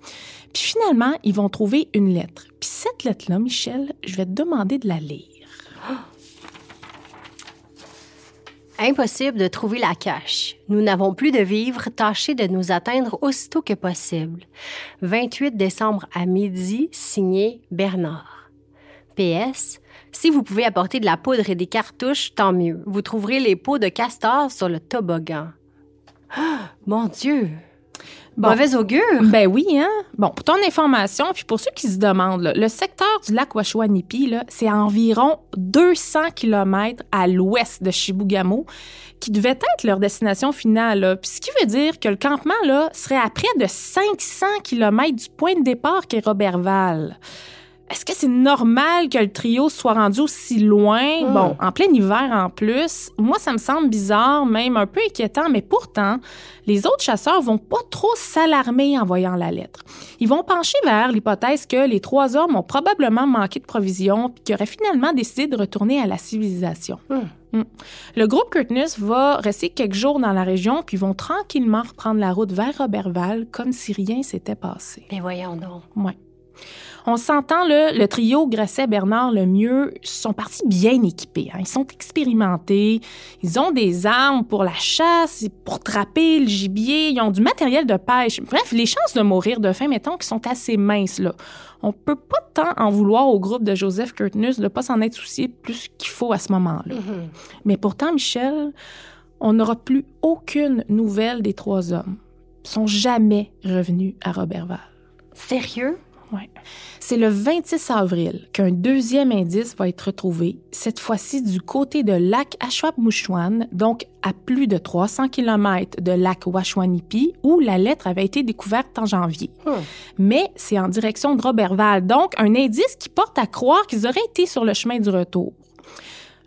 Puis finalement, ils vont trouver une lettre. Puis cette lettre-là, Michel, je vais te demander de la lire. Impossible de trouver la cache. Nous n'avons plus de vivres, tâchez de nous atteindre aussitôt que possible. 28 décembre à midi, signé Bernard. PS. Si vous pouvez apporter de la poudre et des cartouches, tant mieux. Vous trouverez les pots de castor sur le toboggan. Ah, mon Dieu! Bon. Mauvais augure! Ben oui, hein? Bon, pour ton information, puis pour ceux qui se demandent, là, le secteur du lac Washwanipi, c'est à environ 200 km à l'ouest de Chibougamau, qui devait être leur destination finale. là. Puis ce qui veut dire que le campement là, serait à près de 500 km du point de départ qu'est Robertval. Est-ce que c'est normal que le trio soit rendu aussi loin? Bon, en plein hiver en plus. Moi, ça me semble bizarre, même un peu inquiétant, mais pourtant, les autres chasseurs vont pas trop s'alarmer en voyant la lettre. Ils vont pencher vers l'hypothèse que les trois hommes ont probablement manqué de provisions puis qu'ils auraient finalement décidé de retourner à la civilisation. Mm. Le groupe Curtnus va rester quelques jours dans la région puis vont tranquillement reprendre la route vers Robertval comme si rien s'était passé. Mais voyons donc. Ouais. On s'entend, là, le trio Grasset, Bernard, le mieux, sont partis bien équipés. hein. Ils sont expérimentés. Ils ont des armes pour la chasse, pour trapper le gibier. Ils ont du matériel de pêche. Bref, les chances de mourir de faim, mettons, qui sont assez minces, là. On peut pas tant en vouloir au groupe de Joseph Curtnus de pas s'en être soucié plus qu'il faut à ce moment-là. Mais pourtant, Michel, on n'aura plus aucune nouvelle des trois hommes. Ils sont jamais revenus à Robertval. Sérieux? Ouais. C'est le 26 avril qu'un deuxième indice va être retrouvé, cette fois-ci du côté de lac Achouap-Mouchouane, donc à plus de 300 km de lac Washwanipi, où la lettre avait été découverte en janvier. Mais c'est en direction de Robertval, donc un indice qui porte à croire qu'ils auraient été sur le chemin du retour.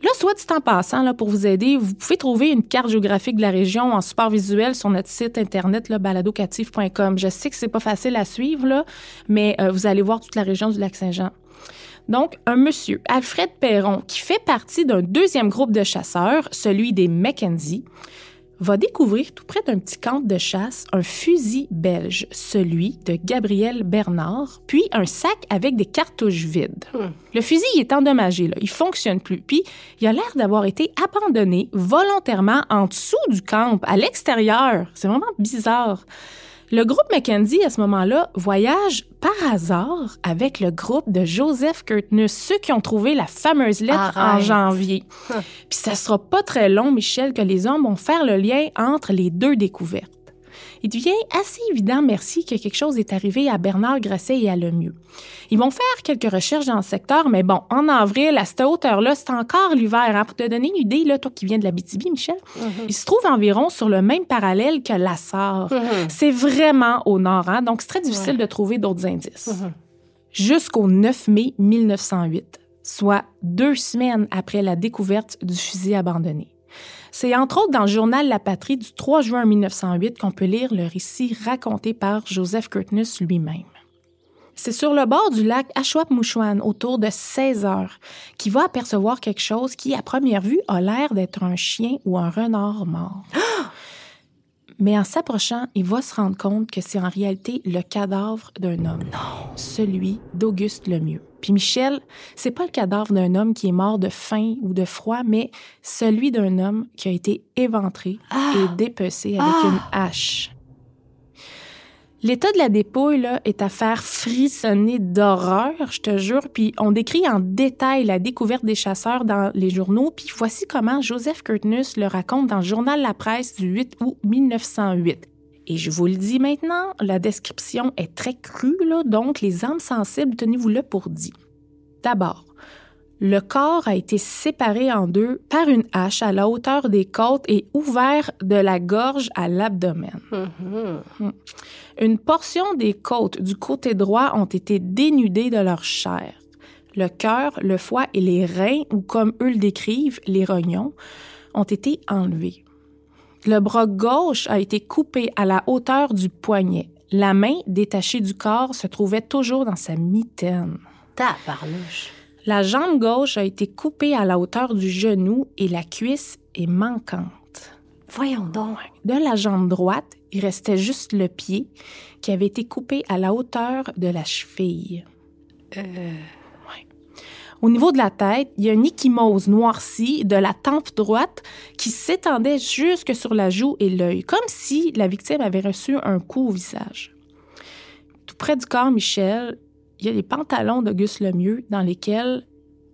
Là, soit dit en passant, là, pour vous aider, vous pouvez trouver une carte géographique de la région en support visuel sur notre site internet, baladocatif.com. Je sais que c'est pas facile à suivre, mais euh, vous allez voir toute la région du Lac-Saint-Jean. Donc, un monsieur, Alfred Perron, qui fait partie d'un deuxième groupe de chasseurs, celui des Mackenzie, va découvrir tout près d'un petit camp de chasse un fusil belge, celui de Gabriel Bernard, puis un sac avec des cartouches vides. Le fusil est endommagé, là, il fonctionne plus, puis il a l'air d'avoir été abandonné volontairement en dessous du camp, à l'extérieur. C'est vraiment bizarre. Le groupe Mackenzie, à ce moment-là, voyage par hasard avec le groupe de Joseph Curtnus, ceux qui ont trouvé la fameuse lettre en janvier. Puis ça sera pas très long, Michel, que les hommes vont faire le lien entre les deux découvertes. Il devient assez évident, merci, que quelque chose est arrivé à Bernard Grasset et à Lemieux. Ils vont faire quelques recherches dans le secteur, mais bon, en avril, à cette hauteur-là, c'est encore l'hiver. hein. Pour te donner une idée, là, toi qui viens de la BTB, Michel, il se trouve environ sur le même parallèle que la Sarre. C'est vraiment au nord, hein, donc c'est très difficile de trouver d'autres indices. Jusqu'au 9 mai 1908, soit deux semaines après la découverte du fusil abandonné. C'est entre autres dans le journal La Patrie du 3 juin 1908 qu'on peut lire le récit raconté par Joseph Curtnus lui-même. C'est sur le bord du lac Ashwapmouchouane, autour de 16 heures, qu'il va apercevoir quelque chose qui, à première vue, a l'air d'être un chien ou un renard mort. Mais en s'approchant, il va se rendre compte que c'est en réalité le cadavre d'un homme. Celui d'Auguste Lemieux. Puis Michel, c'est pas le cadavre d'un homme qui est mort de faim ou de froid, mais celui d'un homme qui a été éventré et dépecé avec une hache. L'état de la dépouille là, est à faire frissonner d'horreur, je te jure. Puis on décrit en détail la découverte des chasseurs dans les journaux. Puis voici comment Joseph Curtnus le raconte dans le journal La Presse du 8 août 1908. Et je vous le dis maintenant, la description est très crue, là, donc les âmes sensibles, tenez-vous-le pour dit. D'abord, le corps a été séparé en deux par une hache à la hauteur des côtes et ouvert de la gorge à l'abdomen. Hmm. Une portion des côtes du côté droit ont été dénudées de leur chair. Le cœur, le foie et les reins, ou comme eux le décrivent, les rognons, ont été enlevés. Le bras gauche a été coupé à la hauteur du poignet. La main, détachée du corps, se trouvait toujours dans sa mitaine. Tabarnouche. La jambe gauche a été coupée à la hauteur du genou et la cuisse est manquante. Voyons donc. De la jambe droite, il restait juste le pied qui avait été coupé à la hauteur de la cheville. Ouais. Au niveau de la tête, il y a une ecchymose noircie de la tempe droite qui s'étendait jusque sur la joue et l'œil, comme si la victime avait reçu un coup au visage. Tout près du corps, Michel, il y a les pantalons d'Auguste Lemieux dans lesquels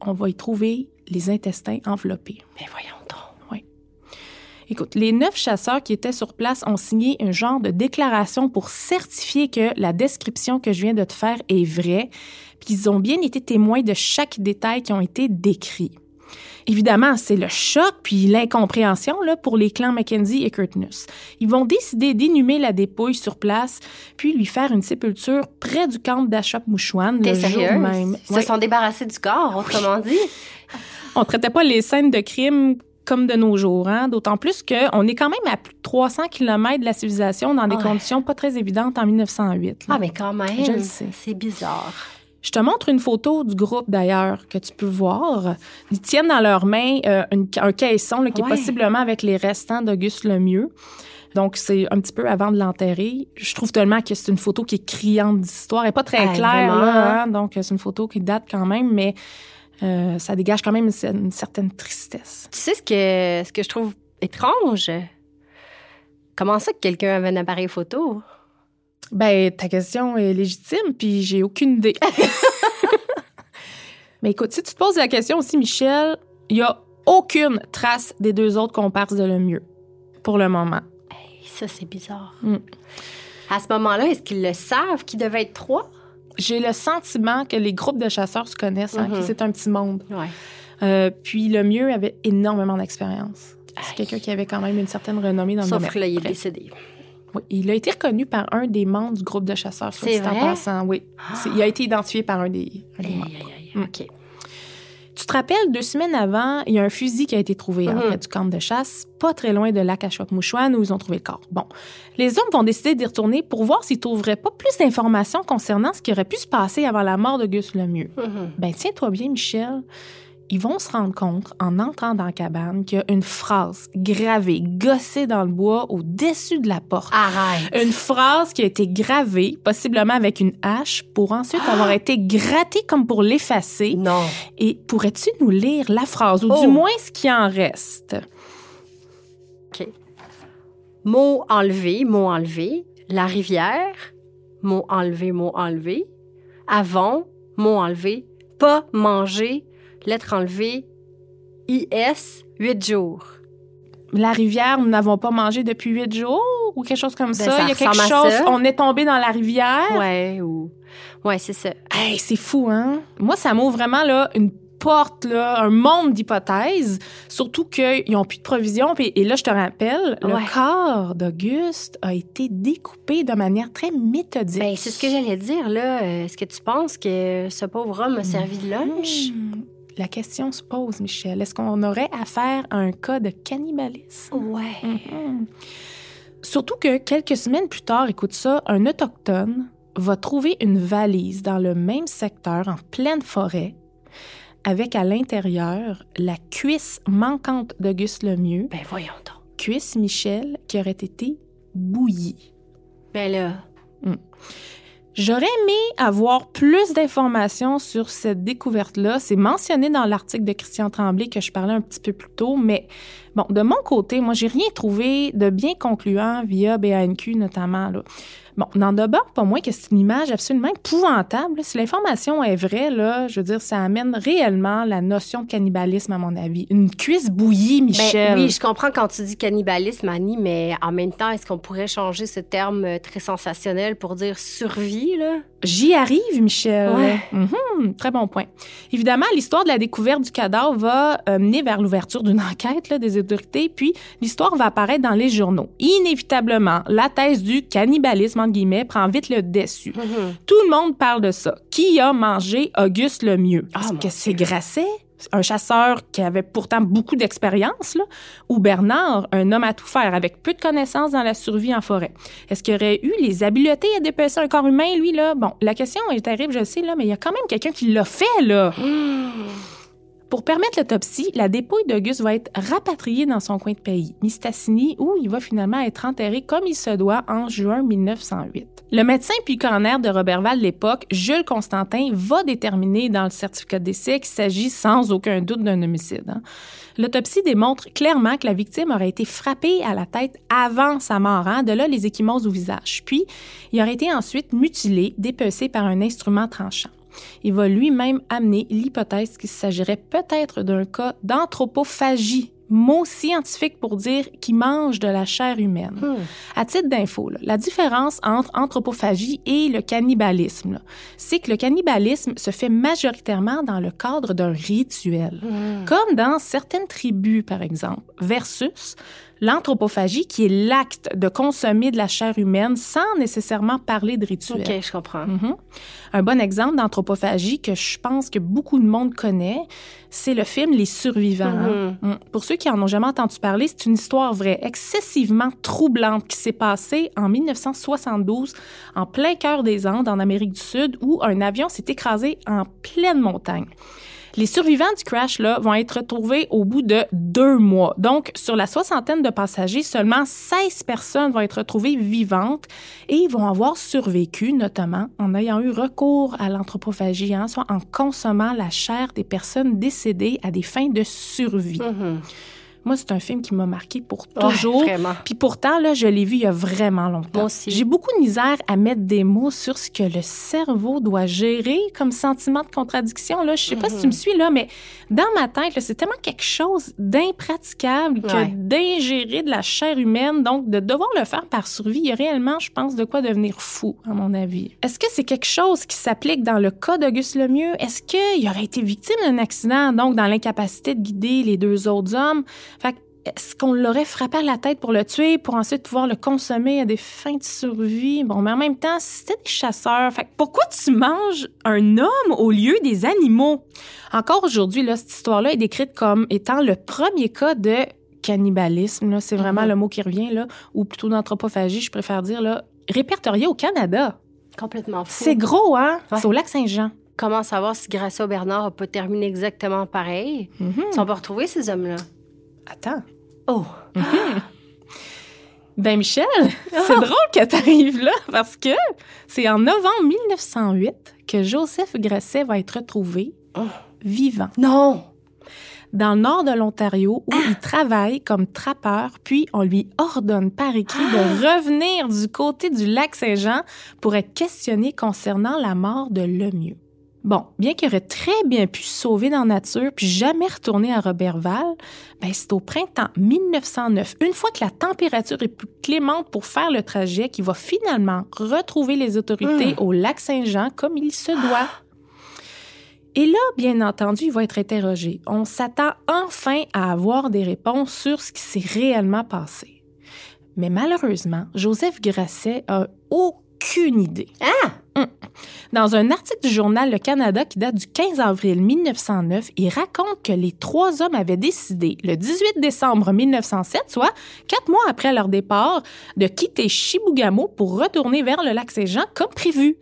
on va y trouver les intestins enveloppés. Mais voyons donc. Écoute, les neuf chasseurs qui étaient sur place ont signé un genre de déclaration pour certifier que la description que je viens de te faire est vraie, puis ils ont bien été témoins de chaque détail qui ont été décrits. Évidemment, c'est le choc puis l'incompréhension là, pour les clans Mackenzie et Curtnus. Ils vont décider d'inhumer la dépouille sur place, puis lui faire une sépulture près du camp d'Achop-Mouchouane le T'es jour sérieuse? même. Ils Ouais. se sont débarrassés du corps, autrement dit. On traitait pas les scènes de crime comme de nos jours, hein? d'autant plus qu'on est quand même à plus de 300 km de la civilisation dans des Ouais. conditions pas très évidentes en 1908. là. Ah, mais quand même. Je le sais. C'est bizarre. Je te montre une photo du groupe d'ailleurs que tu peux voir. Ils tiennent dans leurs mains euh, une- un caisson là, qui Ouais. est possiblement avec les restants d'Auguste Lemieux. Donc, c'est un petit peu avant de l'enterrer. Je trouve tellement que c'est une photo qui est criante d'histoire. Elle n'est pas très Ah, claire, là, hein. donc c'est une photo qui date quand même, mais euh, ça dégage quand même une, une certaine tristesse. Tu sais ce que, ce que je trouve étrange? Comment ça que quelqu'un avait un appareil photo? Ben, ta question est légitime, puis j'ai aucune idée. Mais écoute, si tu te poses la question aussi, Michel, il y a aucune trace des deux autres comparses de le mieux pour le moment. Hey, ça, c'est bizarre. Mm. À ce moment-là, est-ce qu'ils le savent qu'ils devaient être trois? J'ai le sentiment que les groupes de chasseurs se connaissent, hein, Mhm. que c'est un petit monde. Ouais. Euh, puis le mieux avait énormément d'expérience. C'est quelqu'un qui avait quand même une certaine renommée dans le Sauf domaine. que là, il est décédé. Oui, il a été reconnu par un des membres du groupe de chasseurs. C'est dit en vrai? passant, oui. Il a été identifié par un des, un des Aïe, membres. aïe, aïe. Mm. OK. Tu te rappelles, deux semaines avant, il y a un fusil qui a été trouvé près du camp de chasse, pas très loin de lac Mouchouane où ils ont trouvé le corps. Bon, les hommes vont décider d'y retourner pour voir s'ils trouveraient pas plus d'informations concernant ce qui aurait pu se passer avant la mort de Gus Lemieux. Mhm. Ben tiens-toi bien, Michel. Ils vont se rendre compte, en entrant dans la cabane, qu'il y a une phrase gravée, gossée dans le bois au-dessus de la porte. Arrête. Une phrase qui a été gravée, possiblement avec une hache, pour ensuite avoir été grattée comme pour l'effacer. Non. Et pourrais-tu nous lire la phrase, ou Oh. du moins ce qui en reste? Mot enlevé, mot enlevé. La rivière, mot enlevé, mot enlevé. Avant, mot enlevé. Pas manger, lettre enlevée. IS, huit jours. La rivière, nous n'avons pas mangé depuis huit jours, ou quelque chose comme Ben, ça? ça Il y a quelque chose, ça. on est tombé dans la rivière? Ouais, ou. Ouais, c'est ça. Hey, c'est fou, hein? Moi, ça m'ouvre vraiment là, une porte, là, un monde d'hypothèses, surtout qu'ils n'ont plus de provisions. Puis- Et là, je te rappelle, Ouais. le corps d'Auguste a été découpé de manière très méthodique. Ben, c'est ce que j'allais dire, là. Euh, Est-ce que tu penses que ce pauvre homme a servi de lunch? Hmm. La question se pose, Michel. Est-ce qu'on aurait affaire à un cas de cannibalisme? Ouais. Mhm. Surtout que quelques semaines plus tard, écoute ça, un autochtone va trouver une valise dans le même secteur, en pleine forêt, avec à l'intérieur la cuisse manquante d'Auguste Lemieux, Ben, voyons donc. cuisse Michel qui aurait été bouillie. Ben là. J'aurais aimé avoir plus d'informations sur cette découverte-là. C'est mentionné dans l'article de Christian Tremblay que je parlais un petit peu plus tôt, mais bon, de mon côté, moi, j'ai rien trouvé de bien concluant via BANQ notamment. Là. Bon, n'en demeure pas moins que c'est une image absolument épouvantable. Si l'information est vraie, là, je veux dire, ça amène réellement la notion de cannibalisme, à mon avis. Une cuisse bouillie, Michel. Ben, oui, je comprends quand tu dis cannibalisme, Annie, mais en même temps, est-ce qu'on pourrait changer ce terme euh, très sensationnel pour dire survie, là? J'y arrive, Michel. Ouais. Mhm, très bon point. Évidemment, l'histoire de la découverte du cadavre va euh, mener vers l'ouverture d'une enquête là, des autorités, puis l'histoire va apparaître dans les journaux. Inévitablement, la thèse du cannibalisme, entre guillemets, prend vite le dessus. Tout le monde parle de ça. Qui a mangé Auguste le mieux? Ah, Est-ce que c'est Grasset? Un chasseur qui avait pourtant beaucoup d'expérience, ou Bernard, un homme à tout faire avec peu de connaissances dans la survie en forêt? Est-ce qu'il aurait eu les habiletés à dépecer un corps humain, lui, là? Bon, la question est terrible, je sais, là, mais il y a quand même quelqu'un qui l'a fait, là. Pour permettre l'autopsie, la dépouille d'Auguste va être rapatriée dans son coin de pays, Mistassini, où il va finalement être enterré comme il se doit en juin 1908. Le médecin puis coroner de Robertval de l'époque, Jules Constantin, va déterminer dans le certificat d'essai qu'il s'agit sans aucun doute d'un homicide. hein. L'autopsie démontre clairement que la victime aurait été frappée à la tête avant sa mort, hein, de là les échymoses au visage. Puis, il aurait été ensuite mutilé, dépecé par un instrument tranchant. Il va lui-même amener l'hypothèse qu'il s'agirait peut-être d'un cas d'anthropophagie, mot scientifique pour dire qu'il mange de la chair humaine. Hmm. À titre d'info, la différence entre anthropophagie et le cannibalisme, c'est que le cannibalisme se fait majoritairement dans le cadre d'un rituel, Hmm. comme dans certaines tribus, par exemple, versus l'anthropophagie qui est l'acte de consommer de la chair humaine sans nécessairement parler de rituel. OK, je comprends. Mhm. Un bon exemple d'anthropophagie que je pense que beaucoup de monde connaît, c'est le film Les Survivants. hein. Mm. Pour ceux qui en ont jamais entendu parler, c'est une histoire vraie, excessivement troublante qui s'est passée en 1972 en plein cœur des Andes en Amérique du Sud où un avion s'est écrasé en pleine montagne. Les survivants du crash là, vont être retrouvés au bout de deux mois. Donc, sur la soixantaine de passagers, seulement 16 personnes vont être retrouvées vivantes et vont avoir survécu, notamment en ayant eu recours à l'anthropophagie, hein, soit en consommant la chair des personnes décédées à des fins de survie. Mhm. Moi, c'est un film qui m'a marqué pour toujours. Puis pourtant, là, je l'ai vu il y a vraiment longtemps. J'ai beaucoup de misère à mettre des mots sur ce que le cerveau doit gérer comme sentiment de contradiction. Là. Je sais pas si tu Mhm. me suis, là, mais dans ma tête, c'est tellement quelque chose d'impraticable que Ouais. d'ingérer de la chair humaine. Donc, de devoir le faire par survie, il y a réellement, je pense, de quoi devenir fou, à mon avis. Est-ce que c'est quelque chose qui s'applique dans le cas d'Auguste Lemieux? Est-ce qu'il aurait été victime d'un accident, donc dans l'incapacité de guider les deux autres hommes? Fait que est-ce qu'on l'aurait frappé à la tête pour le tuer, pour ensuite pouvoir le consommer à des fins de survie? Bon, mais en même temps, c'était des chasseurs. Fait que pourquoi tu manges un homme au lieu des animaux? Encore aujourd'hui, là, cette histoire-là est décrite comme étant le premier cas de cannibalisme. là. C'est vraiment Mhm. le mot qui revient, là, ou plutôt d'anthropophagie, je préfère dire, là, répertorié au Canada. Complètement fou. C'est gros, hein? Ouais. C'est au lac Saint-Jean. Comment savoir si Gracia Bernard n'a pas terminé exactement pareil? Mhm. Ils sont pas retrouvés, ces hommes-là. Attends. Oh! Ben Michel, c'est drôle que tu arrives là parce que c'est en novembre 1908 que Joseph Grasset va être retrouvé Oh. vivant Non! dans le nord de l'Ontario où il travaille comme trappeur, puis on lui ordonne par écrit de revenir du côté du lac Saint-Jean pour être questionné concernant la mort de Lemieux. Bon, bien qu'il aurait très bien pu se sauver dans la nature puis jamais retourner à Robertval, ben c'est au printemps 1909, une fois que la température est plus clémente pour faire le trajet, qu'il va finalement retrouver les autorités au lac Saint-Jean comme il se doit. Et là, bien entendu, il va être interrogé. On s'attend enfin à avoir des réponses sur ce qui s'est réellement passé. Mais malheureusement, Joseph Grasset a aucune idée. Ah! Dans un article du journal Le Canada qui date du 15 avril 1909, il raconte que les trois hommes avaient décidé, le 18 décembre 1907, soit quatre mois après leur départ, de quitter Chibougamau pour retourner vers le lac Saint-Jean comme prévu.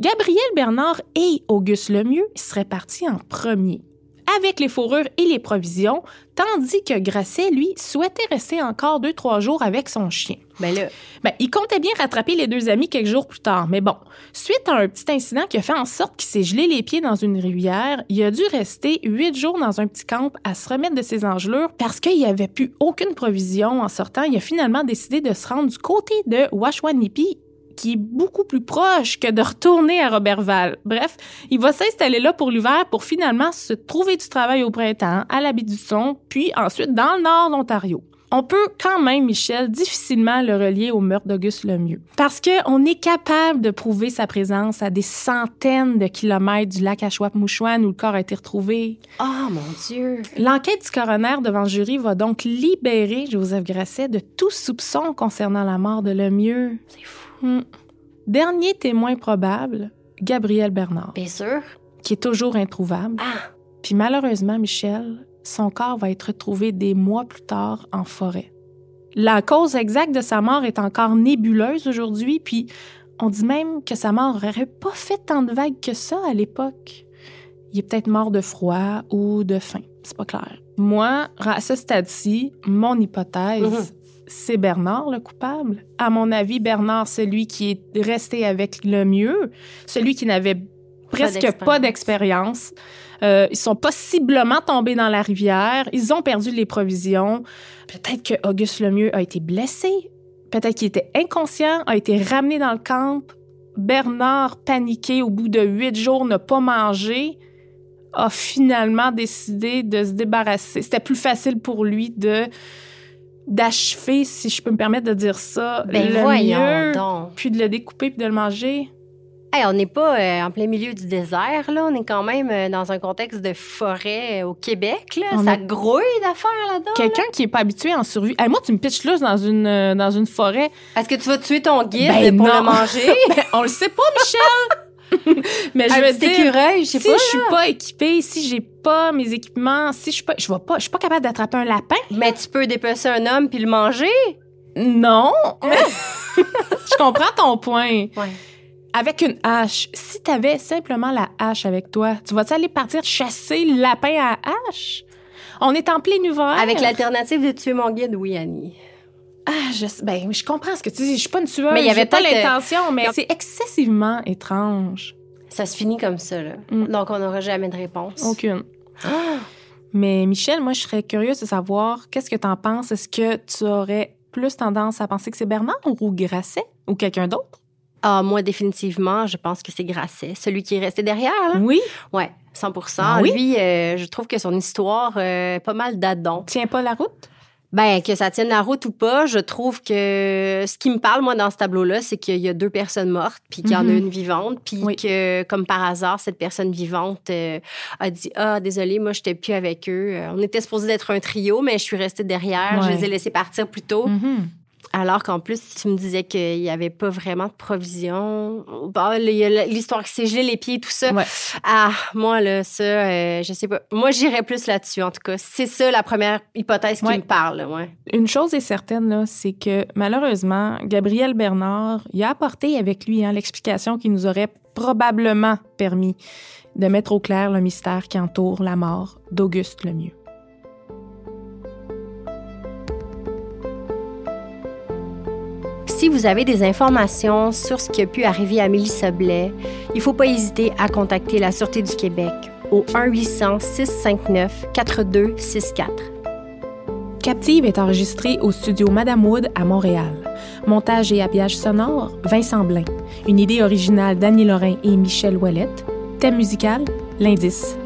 Gabriel Bernard et Auguste Lemieux seraient partis en premier, avec les fourrures et les provisions, tandis que Grasset, lui, souhaitait rester encore deux, trois jours avec son chien. Ben là, Ben, il comptait bien rattraper les deux amis quelques jours plus tard. Mais bon, suite à un petit incident qui a fait en sorte qu'il s'est gelé les pieds dans une rivière, il a dû rester huit jours dans un petit camp à se remettre de ses engelures parce qu'il n'y avait plus aucune provision en sortant. Il a finalement décidé de se rendre du côté de Washwanipi qui est beaucoup plus proche que de retourner à Robertval. Bref, il va s'installer là pour l'hiver pour finalement se trouver du travail au printemps, à la baie du Son, puis ensuite dans le nord d'Ontario. On peut quand même, Michel, difficilement le relier au meurtre d'Auguste Lemieux. Parce qu'on est capable de prouver sa présence à des centaines de kilomètres du lac Achouap-Mouchouane où le corps a été retrouvé. oh mon Dieu! L'enquête du coroner devant le jury va donc libérer Joseph Grasset de tout soupçon concernant la mort de Lemieux. C'est fou. Hmm. Dernier témoin probable, Gabriel Bernard, Bien sûr. qui est toujours introuvable. Ah! Puis malheureusement, Michel, son corps va être retrouvé des mois plus tard en forêt. La cause exacte de sa mort est encore nébuleuse aujourd'hui, puis on dit même que sa mort n'aurait pas fait tant de vagues que ça à l'époque. Il est peut-être mort de froid ou de faim, c'est pas clair. Moi, à ce stade-ci, mon hypothèse, Mhm. C'est Bernard le coupable. À mon avis, Bernard, celui qui est resté avec le mieux, celui qui n'avait presque pas d'expérience. Euh, ils sont possiblement tombés dans la rivière. Ils ont perdu les provisions. Peut-être que Auguste Lemieux a été blessé. Peut-être qu'il était inconscient, a été ramené dans le camp. Bernard, paniqué au bout de huit jours, n'a pas mangé, a finalement décidé de se débarrasser. C'était plus facile pour lui de d'achever, si je peux me permettre de dire ça, Ben le voyons mieux, donc. puis de le découper puis de le manger? Hey, on n'est pas euh, en plein milieu du désert, là. On est quand même euh, dans un contexte de forêt euh, au Québec, là. On Ça a- grouille d'affaires là-dedans. Quelqu'un qui est pas habitué en survie. Hey, moi, tu me pitches là dans une, dans une forêt. Est-ce que tu vas tuer ton guide Ben pour non. le manger? Ben, on le sait pas, Michel. Mais je un veux dire, écureuil, si pas. je suis pas équipée, si j'ai pas mes équipements, si je suis pas, je vais pas, je suis pas capable d'attraper un lapin. Mais tu peux dépecer un homme puis le manger? Non. je comprends ton point. Ouais. Avec une hache, si tu avais simplement la hache avec toi, tu vas-tu aller partir chasser le lapin à hache? On est en plein hiver. Avec l'alternative de tuer mon guide, oui, Annie. Ah, je, sais- ben, je comprends ce que tu dis. Je suis pas une tueuse. Mais il y avait pas l'intention, mais c'est excessivement étrange. Ça se finit comme ça, là. Mm. Donc, on n'aura jamais de réponse. Aucune. Ah! Mais Michel, moi, je serais curieuse de savoir qu'est-ce que tu en penses? Est-ce que tu aurais plus tendance à penser que c'est Bernard ou Grasset ou quelqu'un d'autre? Ah, moi, définitivement, je pense que c'est Grasset, celui qui est resté derrière. Là. Oui. Ouais, 100 Ah oui? Lui, euh, je trouve que son histoire, euh, pas mal d'adon. Tiens pas la route? Ben, que ça tienne la route ou pas, je trouve que ce qui me parle, moi, dans ce tableau-là, c'est qu'il y a deux personnes mortes, puis qu'il y en a Mhm. une vivante, puis Oui. que, comme par hasard, cette personne vivante euh, a dit Ah, désolé, moi, j'étais plus avec eux. Euh, On était supposé d'être un trio, mais je suis restée derrière. Je les ai laissés partir plus tôt. Mhm. Alors qu'en plus, tu me disais qu'il n'y avait pas vraiment de provision. Bon, a l'histoire qui s'est gelé les pieds, tout ça. Ouais. Ah, moi, là, ça, euh, je sais pas. Moi, j'irais plus là-dessus, en tout cas. C'est ça la première hypothèse qui Ouais. me parle, ouais. Une chose est certaine, là, c'est que malheureusement, Gabriel Bernard, il a apporté avec lui hein, l'explication qui nous aurait probablement permis de mettre au clair le mystère qui entoure la mort d'Auguste Lemieux. Si vous avez des informations sur ce qui a pu arriver à Mélissa Blais, il ne faut pas hésiter à contacter la Sûreté du Québec au 1-800-659-4264. Captive est enregistrée au studio Madame Wood à Montréal. Montage et habillage sonore, Vincent Blain. Une idée originale d'Annie Lorrain et Michel Ouellette. Thème musical, L'indice.